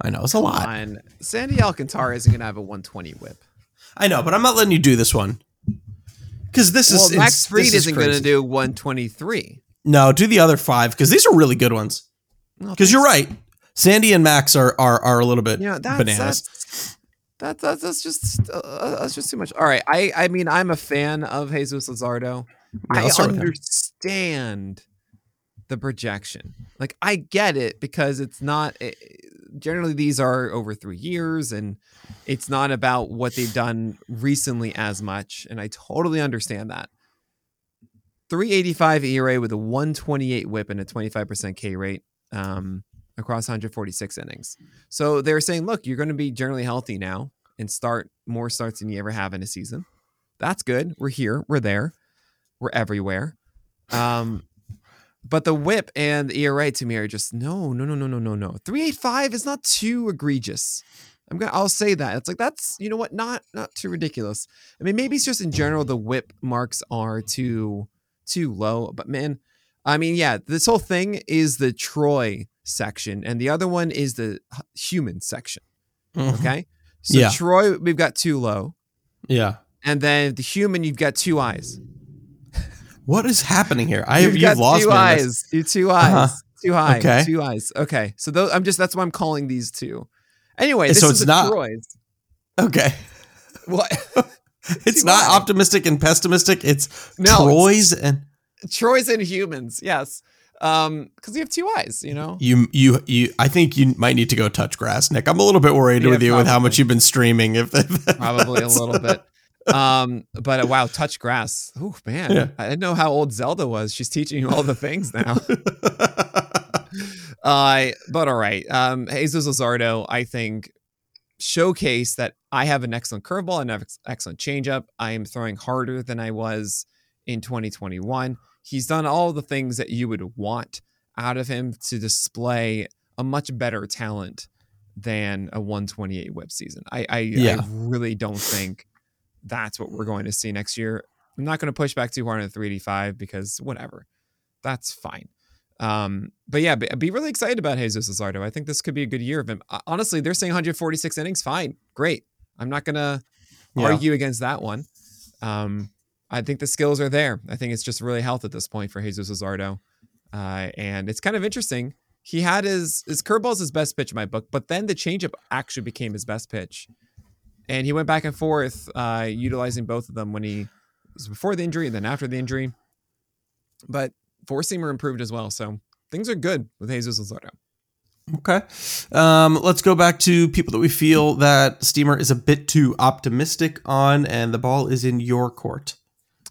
I know it's a lot. on Sandy Alcantara isn't going to have a 120 whip. I know, but I'm not letting you do this one because this Well, is Max is isn't going to do 123. No, do the other five because these are really good ones. Because you're right, Sandy and Max are are, are a little bit Yeah, that's bananas. that's that, that, that's just uh, that's just too much. All right, I I mean I'm a fan of Jesus Luzardo. Yeah, I let's start with him. understand the projection. Like I get it because it's not generally these are over 3 years and it's not about what they've done recently as much and I totally understand that. 385 ERA with a 128 whip and a 25% K rate um, across 146 innings. So they're saying, look, you're going to be generally healthy now and start more starts than you ever have in a season. That's good. We're here. We're there. We're everywhere. Um, but the whip and the ERA to me are just no, no, no, no, no, no, no. 385 is not too egregious. I'm gonna I'll say that. It's like that's you know what, not not too ridiculous. I mean, maybe it's just in general the whip marks are too too low. But man, I mean, yeah, this whole thing is the Troy section, and the other one is the human section. Mhm. Okay. So Yeah. Troy, we've got too low. Yeah. And then the human, you've got two eyes. What is happening here? I have You've you've lost two eyes. You two eyes. Uh-huh. Two high. Okay. Two eyes. Okay. So those, I'm just that's why I'm calling these two. Anyway, this So is it's the not- Troys. Okay. What? It's not eyes. optimistic and pessimistic. It's No, Troy's and Troys and humans. Yes. Um, because you have two eyes. You know. you you you. I think you might need to go touch grass, Nick. I'm a little bit worried Yeah, with you with how much you've been streaming. If, if Probably a little bit. Um, but uh, wow, touch grass. Oh man, Yeah. I didn't know how old Zelda was. She's teaching you all the things now. Uh, but all right. Um, Jesus Luzardo, I think, showcase that I have an excellent curveball and an excellent changeup. I am throwing harder than I was in 2021. He's done all the things that you would want out of him to display a much better talent than a 128 whip season. I, I, Yeah. I really don't think that's what we're going to see next year. I'm not going to push back too hard on the 385 because whatever, that's fine. Um, but yeah, be, be really excited about Jesus Luzardo. I think this could be a good year of him. Uh, Honestly, they're saying 146 innings, fine, great. I'm not gonna Yeah. argue against that one. Um, I think the skills are there. I think it's just really health at this point for Jesus Luzardo. Uh, and it's kind of interesting. He had his his curveball's his best pitch in my book, but then the changeup actually became his best pitch. And he went back and forth, uh, utilizing both of them when he was before the injury and then after the injury. But four seamer improved as well, so things are good with Jesus Luzardo. Okay. Um, let's go back to people that we feel that Steamer is a bit too optimistic on, and the ball is in your court.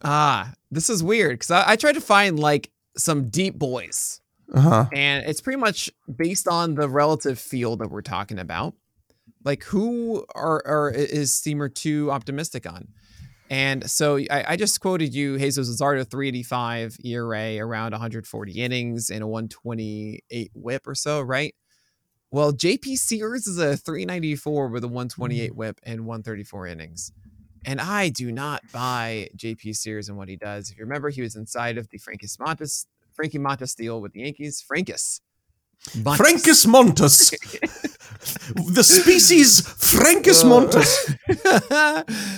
Ah, this is weird because I, I tried to find like some deep boys, Uh huh. and it's pretty much based on the relative field that we're talking about. Like, who are, are is Steamer too optimistic on? And so I, I just quoted you Jesus Luzardo 385 ERA around 140 innings and a 128 whip or so, right? Well, JP Sears is a 394 with a 128 mm. whip and 134 innings. And I do not buy JP Sears and what he does. If you remember, he was inside of the Frankis Montes, Frankie Montas deal with the Yankees. Frankus Montes. Francus montus. the species Francus montus.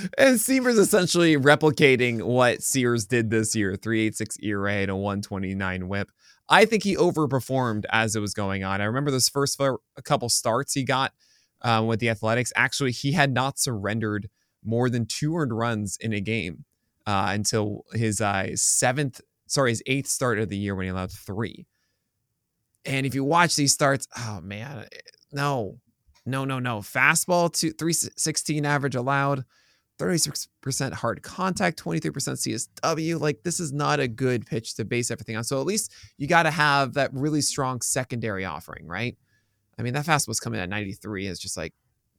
and Steamer's essentially replicating what Sears did this year 386 ERA and a 129 whip. I think he overperformed as it was going on. I remember those first a couple starts he got um, with the Athletics. Actually, he had not surrendered more than two earned runs in a game uh, until his uh, seventh, sorry, his eighth start of the year when he allowed three. And if you watch these starts, oh man, no, no, no, no. Fastball to 316 average allowed, 36% hard contact, 23% CSW. Like, this is not a good pitch to base everything on. So, at least you got to have that really strong secondary offering, right? I mean, that fastball's coming at 93 is just like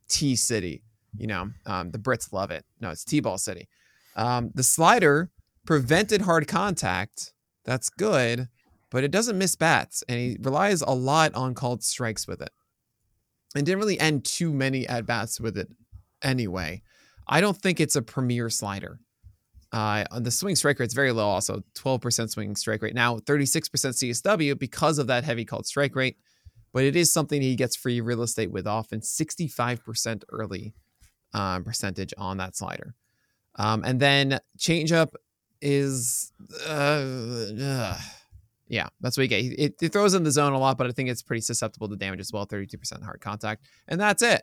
T City, you know, um, the Brits love it. No, it's T Ball City. Um, the slider prevented hard contact. That's good, but it doesn't miss bats, and he relies a lot on called strikes with it and didn't really end too many at bats with it anyway. I don't think it's a premier slider. Uh, the swing strike rate, it's very low, also 12% swing strike rate. Now, 36% CSW because of that heavy called strike rate, but it is something he gets free real estate with often 65% early um, percentage on that slider. Um, and then changeup is, uh, yeah, that's what you get. It, it, throws in the zone a lot, but I think it's pretty susceptible to damage as well. 32% hard contact. And that's it.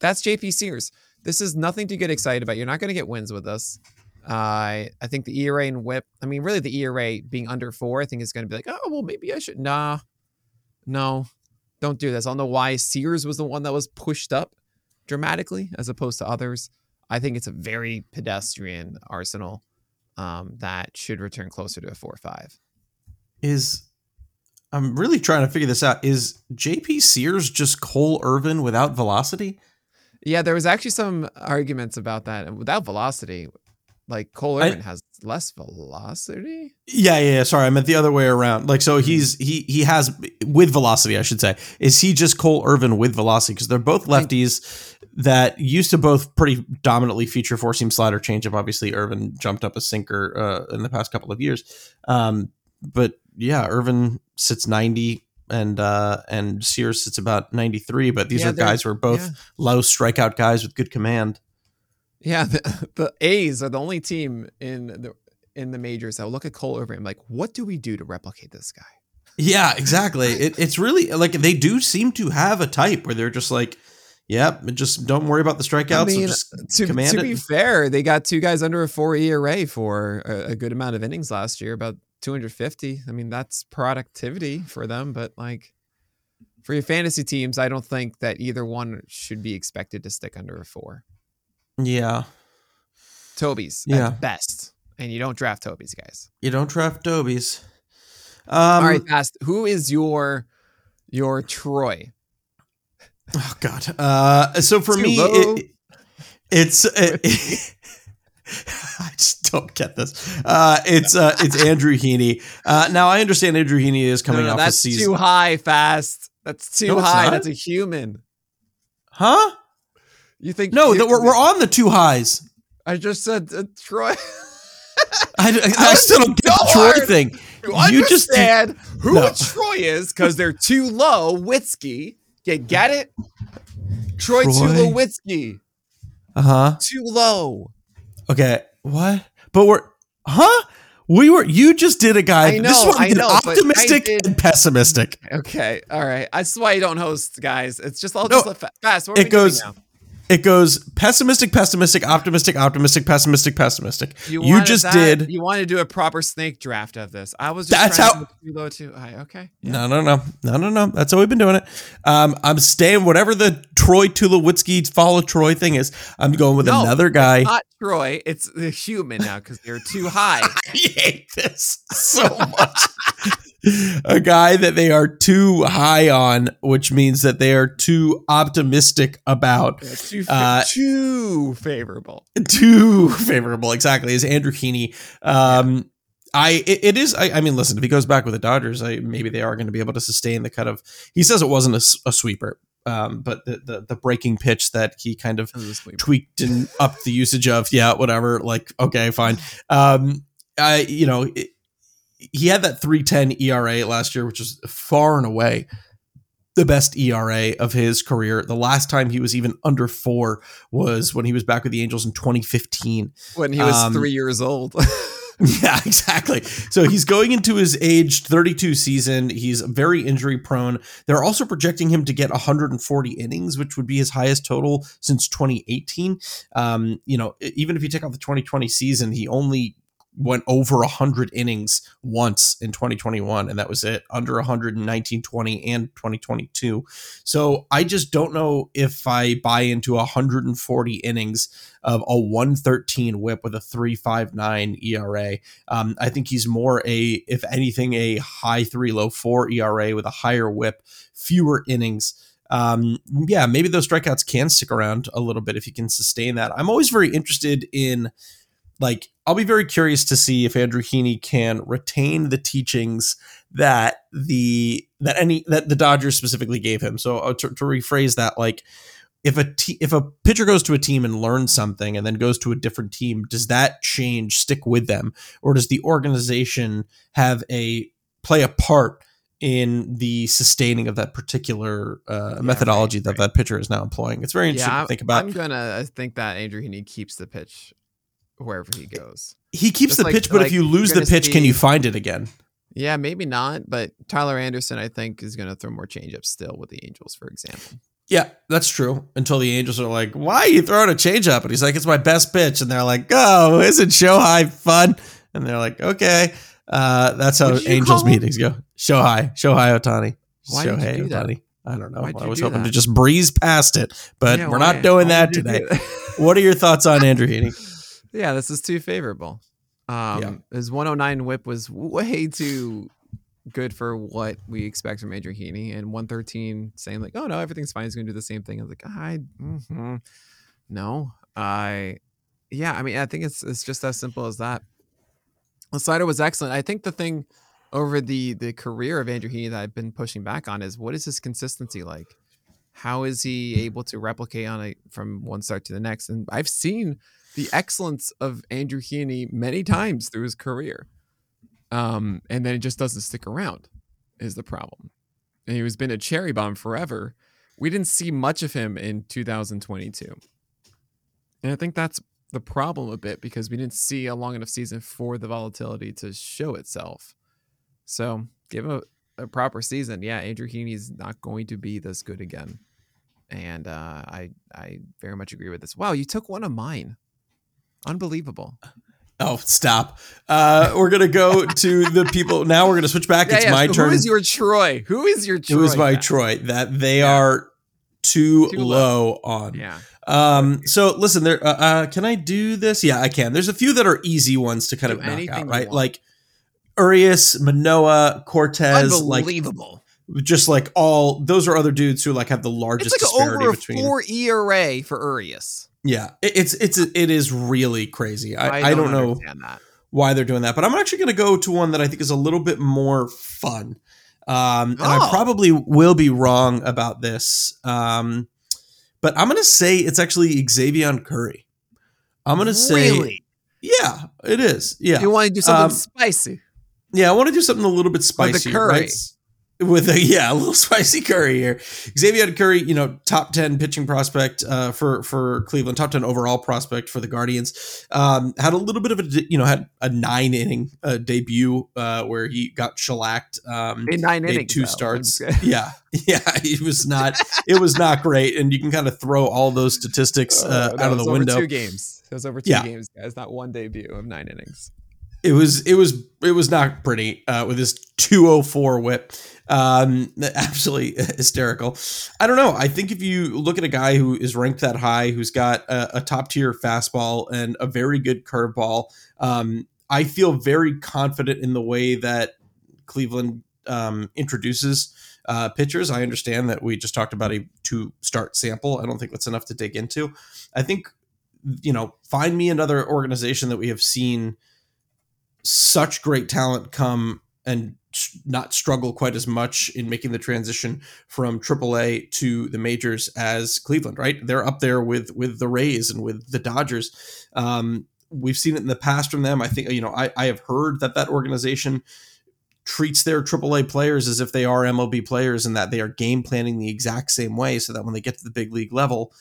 That's JP Sears. This is nothing to get excited about. You're not going to get wins with this. Uh, I think the ERA and whip, I mean, really the ERA being under four, I think is going to be like, oh, well, maybe I should. Nah, no, don't do this. I don't know why Sears was the one that was pushed up dramatically as opposed to others. I think it's a very pedestrian arsenal um, that should return closer to a four or five is I'm really trying to figure this out. Is JP Sears just Cole Irvin without velocity? Yeah, there was actually some arguments about that. Without velocity, like Cole Irvin I, has less velocity. Yeah, yeah, yeah. Sorry, I meant the other way around. Like, so he's he he has with velocity, I should say. Is he just Cole Irvin with velocity? Because they're both lefties that used to both pretty dominantly feature four seam slider changeup. Obviously, Irvin jumped up a sinker uh, in the past couple of years. Um, but yeah, Irvin sits 90 and uh and Sears sits about 93, but these yeah, are guys who are both yeah. low strikeout guys with good command. Yeah, the, the, A's are the only team in the in the majors that will look at Cole Irvin like, what do we do to replicate this guy? Yeah, exactly. it, it's really like they do seem to have a type where they're just like, Yep, just don't worry about the strikeouts. I mean, to, to be fair, they got two guys under a four ERA for a, a, good amount of innings last year, about 250. I mean, that's productivity for them, but like for your fantasy teams, I don't think that either one should be expected to stick under a four. Yeah. Toby's yeah. best. And you don't draft Toby's, guys. You don't draft Toby's. Um, All right, fast. Who is your your Troy? Oh God. Uh, so for Too me, it, it's it, I just don't get this. Uh, it's uh, it's Andrew Heaney. Uh, now I understand Andrew Heaney is coming no, no, off that's a season. too high, fast. That's too no, high. That's a human. Huh? You think? No, that we're, we're on the two highs. I just said uh, Troy. I, I, I still don't get the Troy thing. You, you just said who no. Troy is because they're too low. Witsky, get get it? Troy, Troy. Tulowitzki. Uh huh. Too low. Okay, what? But we're huh? We were you just did a guy. Know, this one I did know, optimistic did, and pessimistic. Okay, all right. That's why you don't host, guys. It's just I'll just no, let fast. it goes. It goes pessimistic, pessimistic, optimistic, optimistic, pessimistic, pessimistic. You, you just that, did. You want to do a proper snake draft of this? I was. Just That's how. Too low too high. Okay. Yeah. No, no, no, no, no, no. That's how we've been doing it. Um, I'm staying whatever the Troy Tulowitzki follow Troy thing is. I'm going with no, another guy. Not Troy. It's the human now because they're too high. I hate this so much a guy that they are too high on, which means that they are too optimistic about. Yeah, too, uh, too favorable. Too favorable, exactly. Is Andrew Heaney. Um, yeah. I it, it is. I, I, mean, listen. If he goes back with the Dodgers, I, maybe they are going to be able to sustain the kind of. He says it wasn't a, a sweeper, um, but the, the, the breaking pitch that he kind of tweaked and upped the usage of. Yeah, whatever. Like, okay, fine. Um, I you know. It, he had that 310 ERA last year, which is far and away the best ERA of his career. The last time he was even under four was when he was back with the Angels in 2015. When he was Um, three years old. Yeah, exactly. So he's going into his age 32 season. He's very injury prone. They're also projecting him to get 140 innings, which would be his highest total since 2018. Um, you know, even if you take out the 2020 season, he only went over 100 innings once in 2021 and that was it under 100 in 1920 and 2022 so i just don't know if i buy into 140 innings of a 113 whip with a 359 ERA. Um, I think he's more a, if anything, a high three, low four ERA with a higher whip, fewer innings. Um, yeah, maybe those strikeouts can stick around a little bit if he can sustain that. I'm always very interested in, like, I'll be very curious to see if Andrew Heaney can retain the teachings that the that any that the Dodgers specifically gave him. So uh, to, to rephrase that, like if a te- if a pitcher goes to a team and learns something and then goes to a different team, does that change stick with them, or does the organization have a play a part in the sustaining of that particular uh, Yeah, methodology right, that right. that pitcher is now employing? It's very interesting yeah, to think about. I'm gonna think that Andrew Heaney keeps the pitch wherever he goes. he keeps just the like- pitch, but like if you lose the pitch, can you find it again? Yeah, maybe not, but Tyler Anderson, I think, is gonna throw more changeups still with the Angels, for example. Yeah, that's true. Until the Angels are like, "Why are you throwing a changeup?" And he's like, "It's my best pitch." And they're like, "Oh, isn't Shohei fun?" And they're like, "Okay." Uh, that's how What did you Angels meetings go. Shohei, Shohei Ohtani, Why did you Shohei do that? I don't know. Why'd I was hoping to just breeze past it, but Yeah, we're why- not doing why that today. do that? what are your thoughts on Andrew Heaney? yeah, this is too favorable. Um, Yeah. His 109 whip was way too good for what we expect from Andrew Heaney, and 113 saying like, "Oh no, everything's fine. He's going to do the same thing." I was like, "I, mhm. no, I, yeah. I mean, I think it's it's just as simple as that." The slider was excellent. I think the thing over the the career of Andrew Heaney that I've been pushing back on is what is his consistency like? How is he able to replicate on a from one start to the next? And I've seen the excellence of Andrew Heaney many times through his career. Um, and then it just doesn't stick around is the problem. And he was been a cherry bomb forever. We didn't see much of him in 2022. And I think that's the problem a bit because we didn't see a long enough season for the volatility to show itself. So give him a, a proper season. Yeah, Andrew Heaney's not going to be this good again. And uh, I I very much agree with this. Wow, you took one of mine. Unbelievable. Oh, stop. Uh, we're gonna go to the people now. We're gonna switch back. it's my so turn. Who is your Troy? Who is your it Troy? was my guy? Troy that they Yeah. are too, Too low. low. on. Yeah. Um, so listen, there. Uh, uh, can I do this? Yeah, I can. There's a few that are easy ones to kind Do of knock out, right? want. Like Urias, Manoah, Cortes, like Unbelievable. just like all those are other dudes who like have the largest it's like disparity over a between. four ERA for Urias. Yeah, it's it's it is really crazy. I, I, don't, know understand that. why they're doing that, but I'm actually going to go to one that I think is a little bit more fun. Um, and I Oh. probably will be wrong about this. Um, but I'm going to say it's actually Xzavion Curry. I'm going to say, Really? yeah, it is. Yeah, You want to do something Um, spicy? yeah. I want to do something a little bit With the spicy, curry. right? With a yeah, a little spicy curry here. Xzavion Curry, you know, top ten pitching prospect uh, for for Cleveland, top ten overall prospect for the Guardians. Um, had a little bit of a you know had a nine inning uh, debut uh, where he got shellacked. Um, In nine made innings, two though. starts. I'm yeah, yeah, it was not it was not great, and you can kind of throw all those statistics uh, Uh, out of the over window. Two games. It was over two Yeah. games, guys. Not one debut of nine innings. It was it was it was not pretty uh, with his 204 whip. Um absolutely hysterical. I don't know. I think if you look at a guy who is ranked that high who's got a, a top tier fastball and a very good curveball um i feel very confident in the way that cleveland um introduces uh pitchers. I understand that we just talked about a two start sample. I don't think that's enough to dig into. I think you know find me another organization that we have seen such great talent come and not struggle quite as much in making the transition from AAA to the majors as Cleveland. Right, they're up there with with the Rays and with the Dodgers. Um, we've seen it in the past from them. I think you know I, I have heard that that organization treats their AAA players as if they are MLB players and that they are game planning the exact same way so that when they get to the big league level,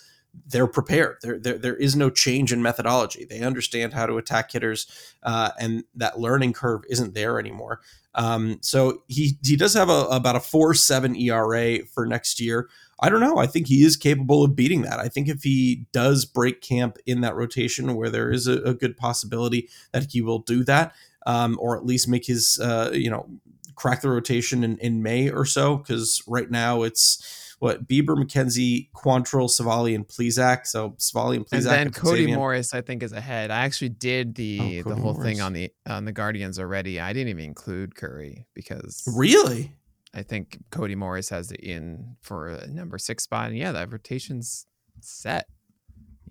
they're prepared. There, there, there is no change in methodology. They understand how to attack hitters, uh, and that learning curve isn't there anymore. Um, so he he does have a, about a four seven ERA for next year. I don't know. I think he is capable of beating that. I think if he does break camp in that rotation where there is a, a good possibility that he will do that, um, or at least make his, uh, you know, crack the rotation in, in May or so. Because right now it's what Bieber, McKenzie, Quantrill, Civale, and Plesac. So Civale and Plesac. And then Cody Morris, I think, is ahead. I actually did the Oh, the whole Morris. thing on the on the Guardians already. I didn't even include Curry because Really? I think Cody Morris has it in for a number six spot. And yeah, that rotation's set.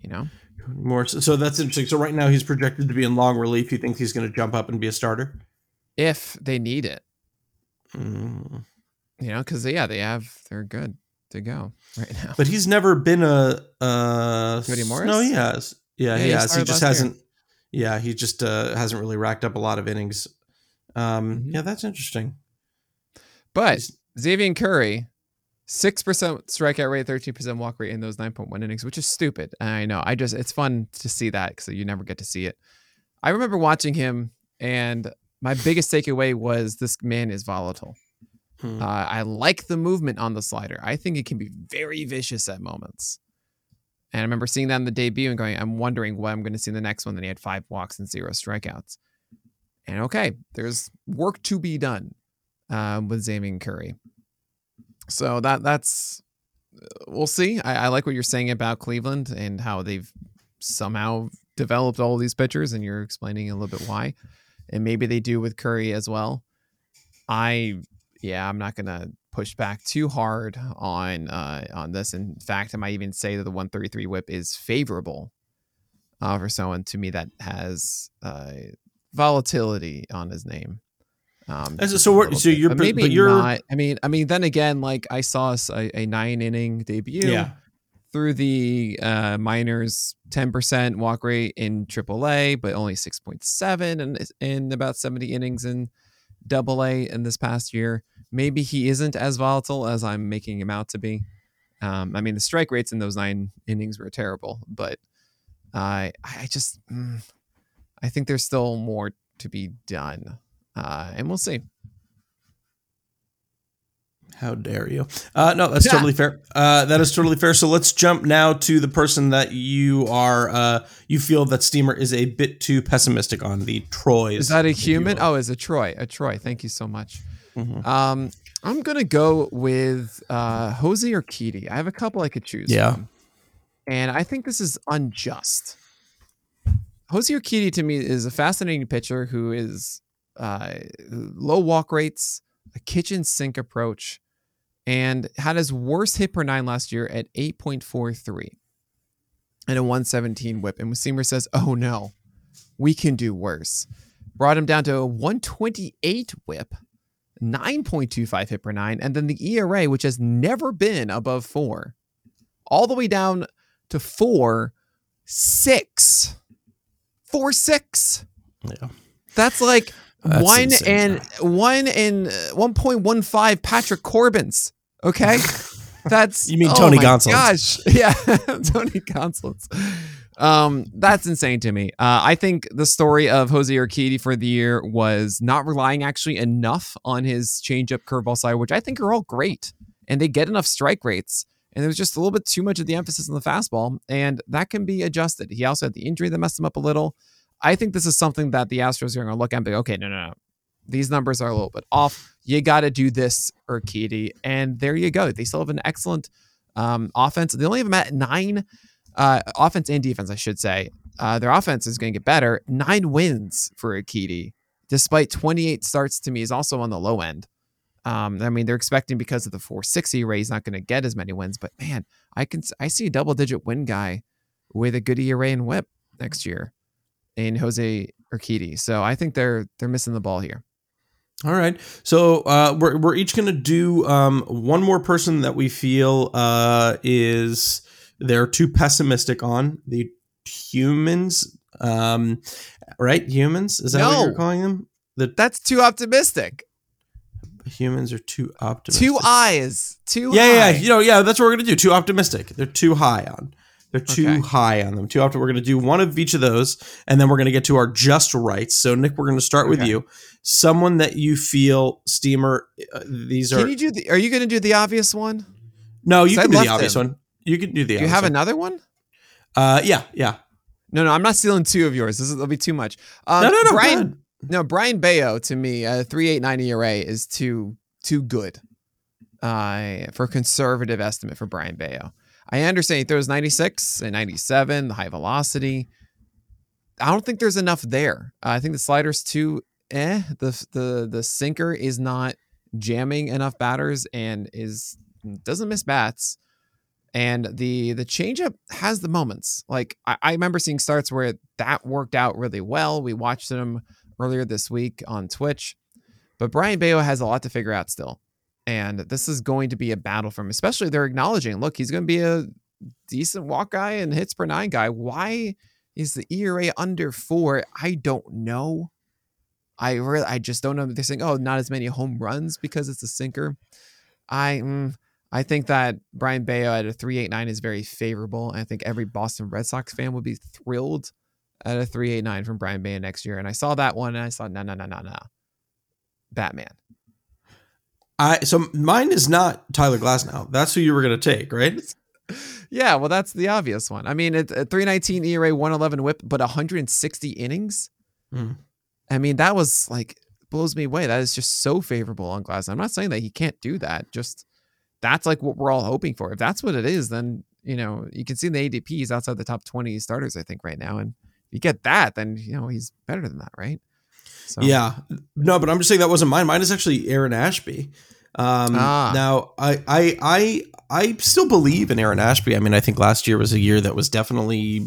You know, More so, so that's interesting. So right now he's projected to be in long relief. You think he's going to jump up and be a starter? if they need it, Mm. you know, because yeah, they have they're good to go right now. But he's never been a uh Cody Morris? No, he has. Yeah, Yeah, he he has. He just hasn't. Yeah, he just uh, hasn't really racked up a lot of innings. Um, Mhm. Yeah, that's interesting. But He's- Xzavion Curry, six percent strikeout rate, thirteen percent walk rate in those nine point one innings, which is stupid. I know. I just it's fun to see that because you never get to see it. I remember watching him, and my biggest takeaway was this man is volatile. Hmm. Uh, I like the movement on the slider. I think it can be very vicious at moments. And I remember seeing that in the debut and going, I'm wondering what I'm going to see in the next one. Then he had five walks and zero strikeouts. And okay, there's work to be done um, with Xzavion Curry. So that that's we'll see. I, I like what you're saying about Cleveland and how they've somehow developed all these pitchers, and you're explaining a little bit why. And maybe they do with Curry as well. I yeah, I'm not gonna push back too hard on uh, on this. In fact, I might even say that the 133 whip is favorable uh, for someone to me that has uh, volatility on his name. Um, so a so you're- But maybe but you're- not. I mean, I mean, then again, like I saw a nine inning debut yeah, through the uh, minors, ten percent walk rate in AAA, but only six point seven in in about seventy innings in Double A in this past year. Maybe he isn't as volatile as I'm making him out to be. Um, I mean, the strike rates in those nine innings were terrible, but I I just mm, I think there's still more to be done, uh, and we'll see. How dare you? Uh, no, that's totally fair. Uh, that is totally fair. So let's jump now to the person that you are. Uh, you feel that Steamer is a bit too pessimistic on the Troyes. Is that a human? Oh, is a Troy? A Troy. Thank you so much. Mhm. Um, I'm gonna go with uh, Jose or Urquidy. I have a couple I could choose. Yeah. from. and I think this is unjust. Jose Urquidy to me is a fascinating pitcher who is uh, low walk rates, a kitchen sink approach, and had his worst hit per nine last year at 8.43 and a 117 whip. And Steamer says, "Oh no, we can do worse." Brought him down to a 128 whip, 9.25 hit per nine, and then the ERA, which has never been above four, all the way down to four six, four six. Yeah. That's like That's one insane. and one and uh, one point one five Patrick Corbin's. Okay, that's You mean oh Tony Gonsolin. Gosh, yeah, Tony Gonsolin. Um, that's insane to me. Uh, I think the story of Jose Urquidy for the year was not relying actually enough on his changeup curveball side, which I think are all great, and they get enough strike rates. And there was just a little bit too much of the emphasis on the fastball, and that can be adjusted. He also had the injury that messed him up a little. I think this is something that the Astros are going to look at and be okay, no, no, no. These numbers are a little bit off. You got to do this, Urquidy. And there you go. They still have an excellent um, offense. They only have them at nine uh, offense and defense, I should say. Uh, their offense is going to get better. Nine wins for Urquidy, despite 28 starts to me, is also on the low end. Um, I mean, they're expecting because of the 460 ERA, he's not going to get as many wins. But man, I can I see a double digit win guy with a good ERA and WHIP next year in Jose Urquidy. So I think they're they're missing the ball here. All right. So uh, we're we're each going to do um, one more person that we feel uh, is they're too pessimistic on the humans. Um, right? Humans is that what you're calling them? The That's too optimistic. Humans are too optimistic. Two eyes. Two. Yeah, yeah, high. yeah. You know, yeah. That's what we're gonna do. Too optimistic. They're too high on. They're too Okay. high on them. Too often. We're gonna do one of each of those, and then we're gonna get to our just rights. So, Nick, we're gonna start with you. Someone that you feel steamer. Uh, these are Can you do the? Are you going to do the obvious one? no. You 'cause I can do the obvious them. one. You can do the. Do you have one. another one? Uh, yeah, yeah. No, no, I'm not stealing two of yours. This will be too much. Um, no, no, no. Brian, no, Brayan Bello to me, a three eight nine ERA is too too good. Uh, for a conservative estimate for Brayan Bello. I understand he throws 96 and 97, the high velocity. I don't think there's enough there. Uh, I think the slider's too eh. The the the sinker is not jamming enough batters and is doesn't miss bats. And the the changeup has the moments. Like I, I remember seeing starts where that worked out really well. We watched him earlier this week on Twitch. But Brayan Bello has a lot to figure out still. And this is going to be a battle for him, especially they're acknowledging, look, he's going to be a decent walk guy and hits per nine guy. Why is the ERA under four? I don't know. I really, I just don't know. They're saying, oh, not as many home runs because it's a sinker. I, mm, I think that Brayan Bello at a three eight nine is very favorable. I think every Boston Red Sox fan would be thrilled at a three eight nine from Brayan Bello next year. And I saw that one and I saw no, no, no, no, no. Batman. I so mine is not Tyler Glasnow. That's who you were gonna take, right? Yeah, well, that's the obvious one. I mean, at 319 ERA, 111 whip, but 160 innings. Mm. I mean, that was like blows me away. That is just so favorable on Glass. I'm not saying that he can't do that. Just that's like what we're all hoping for. If that's what it is, then you know you can see the ADPs outside the top 20 starters. I think right now, and if you get that, then you know he's better than that, right? So, Yeah, no, but I'm just saying that wasn't mine. Mine is actually Aaron Ashby. Um, Ah. Now, I, I, I, I still believe in Aaron Ashby. I mean, I think last year was a year that was definitely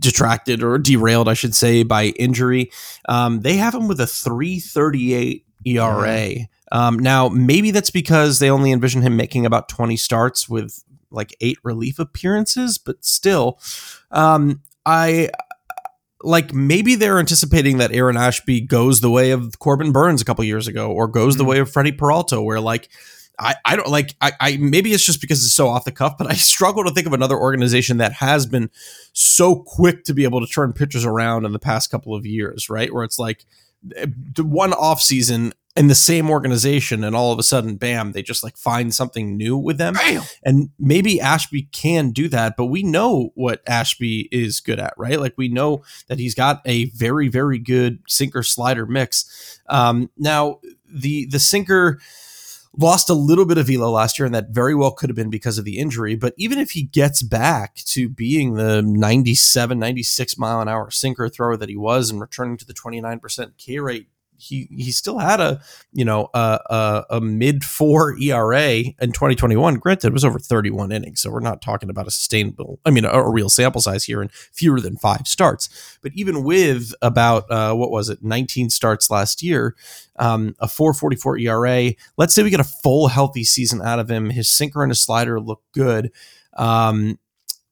detracted or derailed, I should say, by injury. Um, they have him with a 338 ERA. Um, now, maybe that's because they only envision him making about 20 starts with like eight relief appearances, but still, um, I like maybe they're anticipating that Aaron Ashby goes the way of Corbin Burnes a couple years ago, or goes the Mhm. way of Freddy Peralta, where like I, I don't like I, I maybe it's just because it's so off the cuff, but I struggle to think of another organization that has been so quick to be able to turn pitchers around in the past couple of years, right? Where it's like eh, the one off season in the same organization, and all of a sudden, bam, they just like find something new with them. Bam! And maybe Ashby can do that, but we know what Ashby is good at, right? Like we know that he's got a very, very good sinker slider mix. Um, now the the sinker lost a little bit of velo last year, and that very well could have been because of the injury. But even if he gets back to being the 97, 96 mile an hour sinker thrower that he was and returning to the 29% K rate, he he still had a you know a a, a mid four ERA in 2021. Granted, it was over 31 innings, so we're not talking about a sustainable. I mean, a, a real sample size here and fewer than five starts. But even with about uh, what was it, 19 starts last year, um, a 4.44 ERA. Let's say we get a full healthy season out of him. His sinker and his slider look good. Um,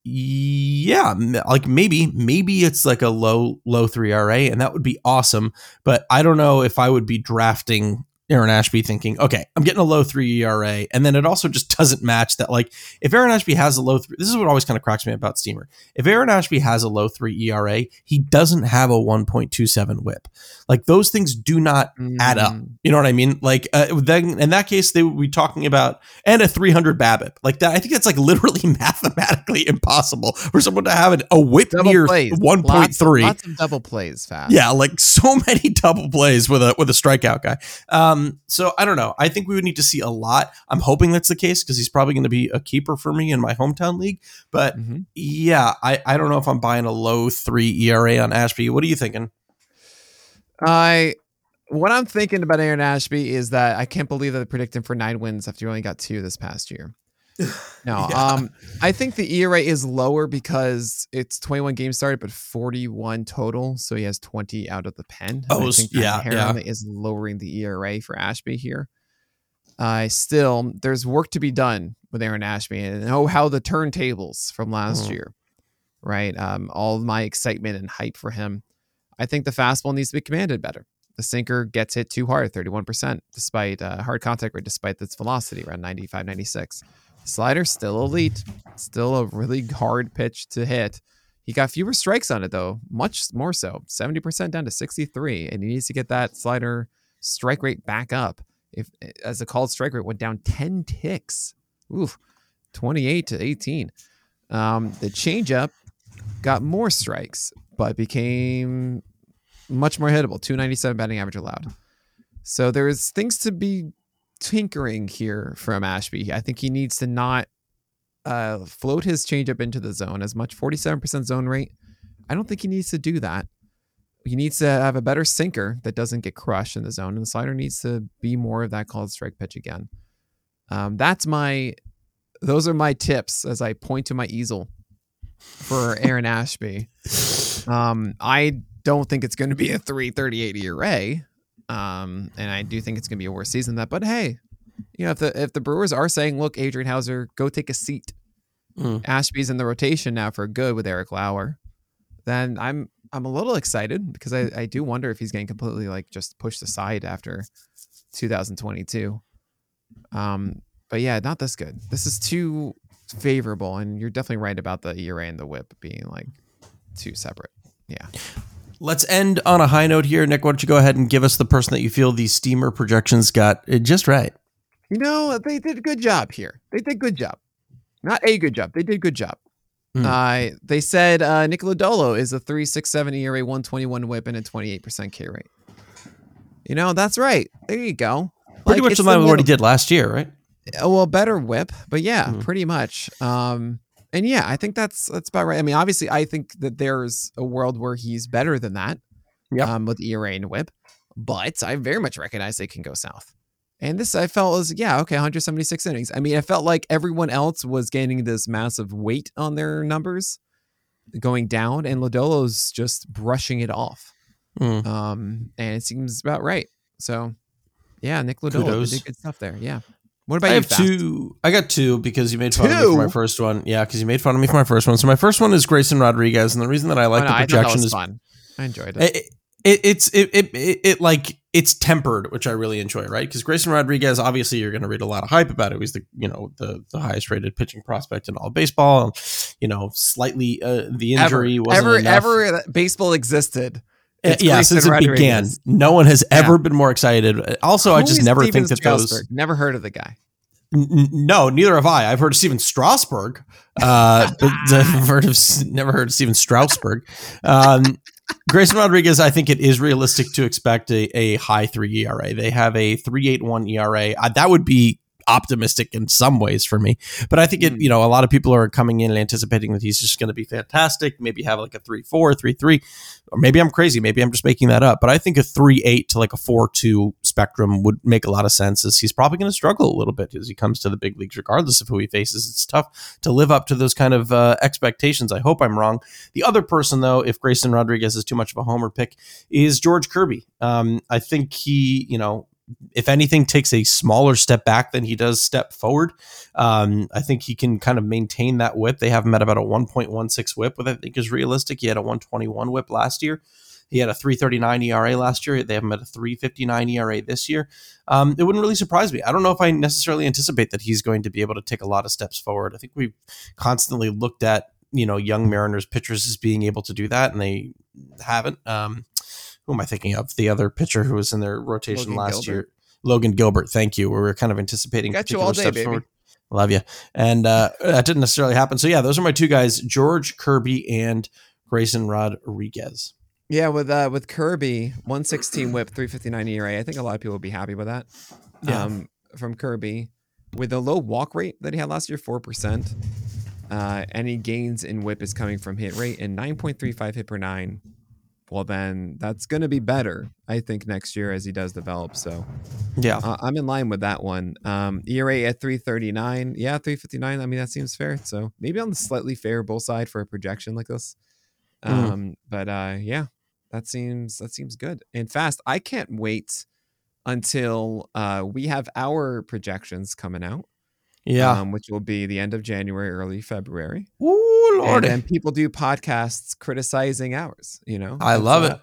yeah, like maybe, maybe it's like a low, low three RA, and that would be awesome. But I don't know if I would be drafting Aaron Ashby thinking, okay, I'm getting a low three ERA. And then it also just doesn't match that. Like, if Aaron Ashby has a low three, this is what always kind of cracks me about Steamer. If Aaron Ashby has a low three ERA, he doesn't have a 1.27 whip. Like, those things do not add up. Mm. You know what I mean? Like uh, then in that case, they would be talking about and a 300 BABIP. Like that, I think that's like literally mathematically impossible for someone to have an, a whip Double near plays. 1.3. Lots, lots of double plays fast. Yeah, like so many double plays with a with a strikeout guy. Um, so I don't know. I think we would need to see a lot. I'm hoping that's the case because he's probably going to be a keeper for me in my hometown league. But Mhm. yeah, I I don't know if I'm buying a low three ERA on Ashby. What are you thinking? I what I'm thinking about Aaron Ashby is that I can't believe that they predict him for nine wins after you only got two this past year. No, Yeah. um, I think the ERA is lower because it's 21 games started, but 41 total, so he has 20 out of the pen. Oh, I think yeah, yeah. is lowering the ERA for Ashby here. I still there's work to be done with Aaron Ashby, and oh, how the turntables from last Mhm. year, right? Um, all my excitement and hype for him. I think the fastball needs to be commanded better. The sinker gets hit too hard, 31%, despite uh, hard contact rate, despite its velocity around 95, 96. Slider still elite, still a really hard pitch to hit. He got fewer strikes on it though, much more so, 70% down to 63, and he needs to get that slider strike rate back up. If as the called strike rate went down 10 ticks, oof, 28 to 18. Um, the changeup got more strikes, but became much more hittable. 297 batting average allowed. So there's things to be tinkering here from Ashby. I think he needs to not uh, float his changeup into the zone as much. 47% zone rate. I don't think he needs to do that. He needs to have a better sinker that doesn't get crushed in the zone, and the slider needs to be more of that called strike pitch again. Um, that's my. Those are my tips as I point to my easel for Aaron Ashby. Um, I don't think it's going to be a 338 ERA. Um, and I do think it's going to be a worse season than that. But hey, you know, if the if the Brewers are saying, look, Adrian Houser, go take a seat. Mm. Ashby's in the rotation now for good with Eric Lauer. Then I'm I'm a little excited because I, I do wonder if he's getting completely like just pushed aside after 2022. Um, but yeah, not this good. This is too favorable, and you're definitely right about the ERA and the WHIP being like two separate. Yeah. Let's end on a high note here. Nick, why don't you go ahead and give us the person that you feel these steamer projections got just right? You know, they did a good job here. They did good job. Not a good job. They did good job. Hmm. Uh, they said uh, Nick Lodolo is a 3.67 ERA, 121 whip, and a 28% K rate. You know, that's right. There you go. Pretty Like, much in line the with what he did last year, right? Uh, well, better whip, but yeah, Mhm. pretty much. Um, and yeah, I think that's that's about right. I mean, obviously, I think that there's a world where he's better than that, Yep. um, with ERA and whip, but I very much recognize they can go south. And this I felt was yeah okay 176 innings. I mean, I felt like everyone else was gaining this massive weight on their numbers, going down, and Lodolo's just brushing it off. Mm. Um, and it seems about right. So, yeah, Nick Lodolo did good stuff there. Yeah. What about I you? have Fast? two. I got two because you made fun of me for my first one. Yeah, because you made fun of me for my first one. So my first one is Grayson Rodriguez, and the reason that I like Oh, no, the I that projection was is fun. I enjoyed it. it, it, it's it, it, it, it like it's tempered, which I really enjoy, right? Because Grayson Rodriguez, obviously, you're going to read a lot of hype about it. He's the you know the the highest rated pitching prospect in all of baseball. You know, slightly uh, the injury ever, wasn't ever, enough. ever baseball existed. Uh, It's yeah, since it began, no one has Yeah. ever been more excited. Also, I just never Steven think that those. Never heard of the guy. N- no, neither have I. I've heard of Stephen Strasburg, uh, but I've heard of never heard of Stephen Strasburg. Um, Grayson Rodriguez, I think it is realistic to expect a, a high three ERA. They have a three eight one ERA. Uh, that would be optimistic in some ways for me, but I think it. Hmm. You know, a lot of people are coming in and anticipating that he's just going to be fantastic. Maybe have like a three four, three three, or maybe I'm crazy. Maybe I'm just making that up. But I think a three eight to like a four two spectrum would make a lot of sense. As he's probably going to struggle a little bit as he comes to the big leagues, regardless of who he faces. It's tough to live up to those kind of uh, expectations. I hope I'm wrong. The other person, though, if Grayson Rodriguez is too much of a homer pick, is George Kirby. Um, I think he, you know. If anything, takes a smaller step back than he does step forward. Um, I think he can kind of maintain that whip. They have him at about a 1.16 whip, which I think is realistic. He had a 121 whip last year. He had a 339 ERA last year. They have him at a 359 ERA this year. Um, it wouldn't really surprise me. I don't know if I necessarily anticipate that he's going to be able to take a lot of steps forward. I think we've constantly looked at you know young Mariners pitchers as being able to do that, and they haven't. Um, who am I thinking of? The other pitcher who was in their rotation Logan last Gilbert. year, Logan Gilbert. Thank you. We were kind of anticipating Got you particular all day, steps baby. forward. Love you. And uh, that didn't necessarily happen. So yeah, those are my two guys: George Kirby and Grayson Rodriguez. Yeah, with uh, with Kirby, 116 whip, 359 ERA. I think a lot of people will be happy with that. Yeah. Um, from Kirby, with a low walk rate that he had last year, four percent. Uh, any gains in whip is coming from hit rate and 9.35 hit per nine. Well, then that's going to be better, I think, next year as he does develop. So Yeah. uh, I'm in line with that one. Um, ERA at 339. Yeah, 359. I mean, that seems fair. So maybe on the slightly favorable side for a projection like this. Mhm. Um, but uh, yeah, that seems that seems good and fast. I can't wait until uh, we have our projections coming out. Yeah. um, which will be the end of January, early February. Ooh, And Lord. then people do podcasts criticizing ours. You know, I love uh,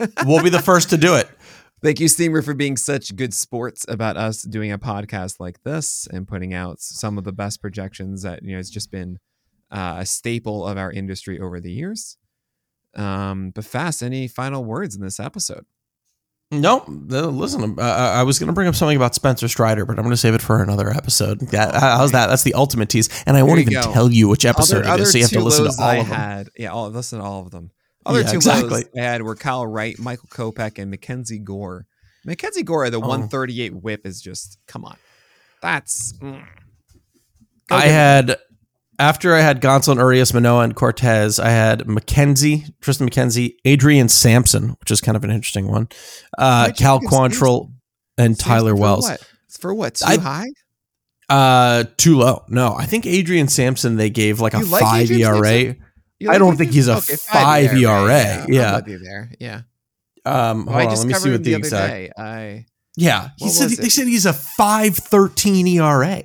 it. we'll be the first to do it. Thank you, Steamer, for being such good sports about us doing a podcast like this and putting out some of the best projections that you know it's just been uh, a staple of our industry over the years. Um, but fast, any final words in this episode? No, listen. I was going to bring up something about Spencer Strider, but I'm going to save it for another episode. That, how's that? That's the ultimate tease, and I won't even go. tell you which episode other, it is, so you have to listen to all I of them. had, yeah, all listen to all of them. Other Yeah, two exactly. lows I had were Kyle Wright, Michael Kopech, and MacKenzie Gore. MacKenzie Gore, the Oh. 138 whip is just come on. That's mm. I had after I had Gonzalo Urias, Manoah, and Cortes. I had McKenzie, Tristan McKenzie, Adrian Sampson, which is kind of an interesting one. Uh, Cal Quantrill and Tyler for Wells. What? For what? Too I- high? Uh, too low. No, I think Adrian Sampson they gave like a like five Adrian ERA. You I don't it? think he's a Okay, five ERA, Yeah, yeah. You there. Yeah. Um, Oh, hold I on, just let me see what the the exact. day. I Yeah, he said they said he's a five thirteen ERA.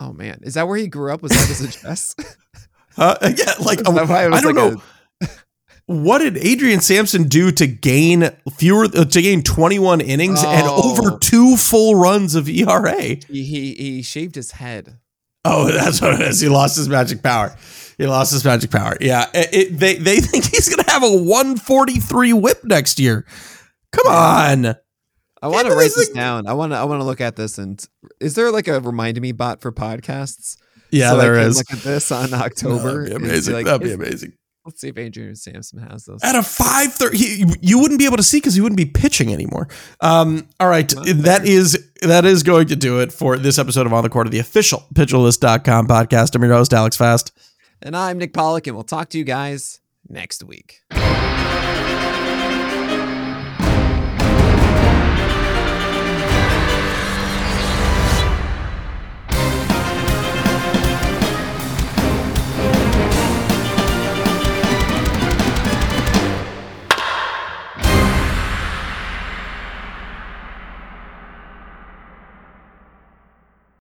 Oh man, is that where he grew up? Was that his address? Uh, yeah, like I don't like know. what did Adrian Sampson do to gain fewer uh, to gain 21 innings and Oh. over two full runs of ERA? He, he he shaved his head. Oh, that's what it is. He lost his magic power. He lost his magic power. Yeah, it, it- they they think he's gonna have a 143 whip next year. Come on. I want to write this this is- down. I want to I want to look at this and is there like a remind me bot for podcasts? Yeah, so there I can is. Look at this on October. That'd be and see, amazing. like, That'd be amazing. Let's see if Adrian Sampson has those. At a 530, you wouldn't be able to see because he wouldn't be pitching anymore. Um, all right, that is that is going to do it for this episode of On the Corner of the official pitcherlist.com podcast. I'm your host, Alex Fast. And I'm Nick Pollack, and we'll talk to you guys next week.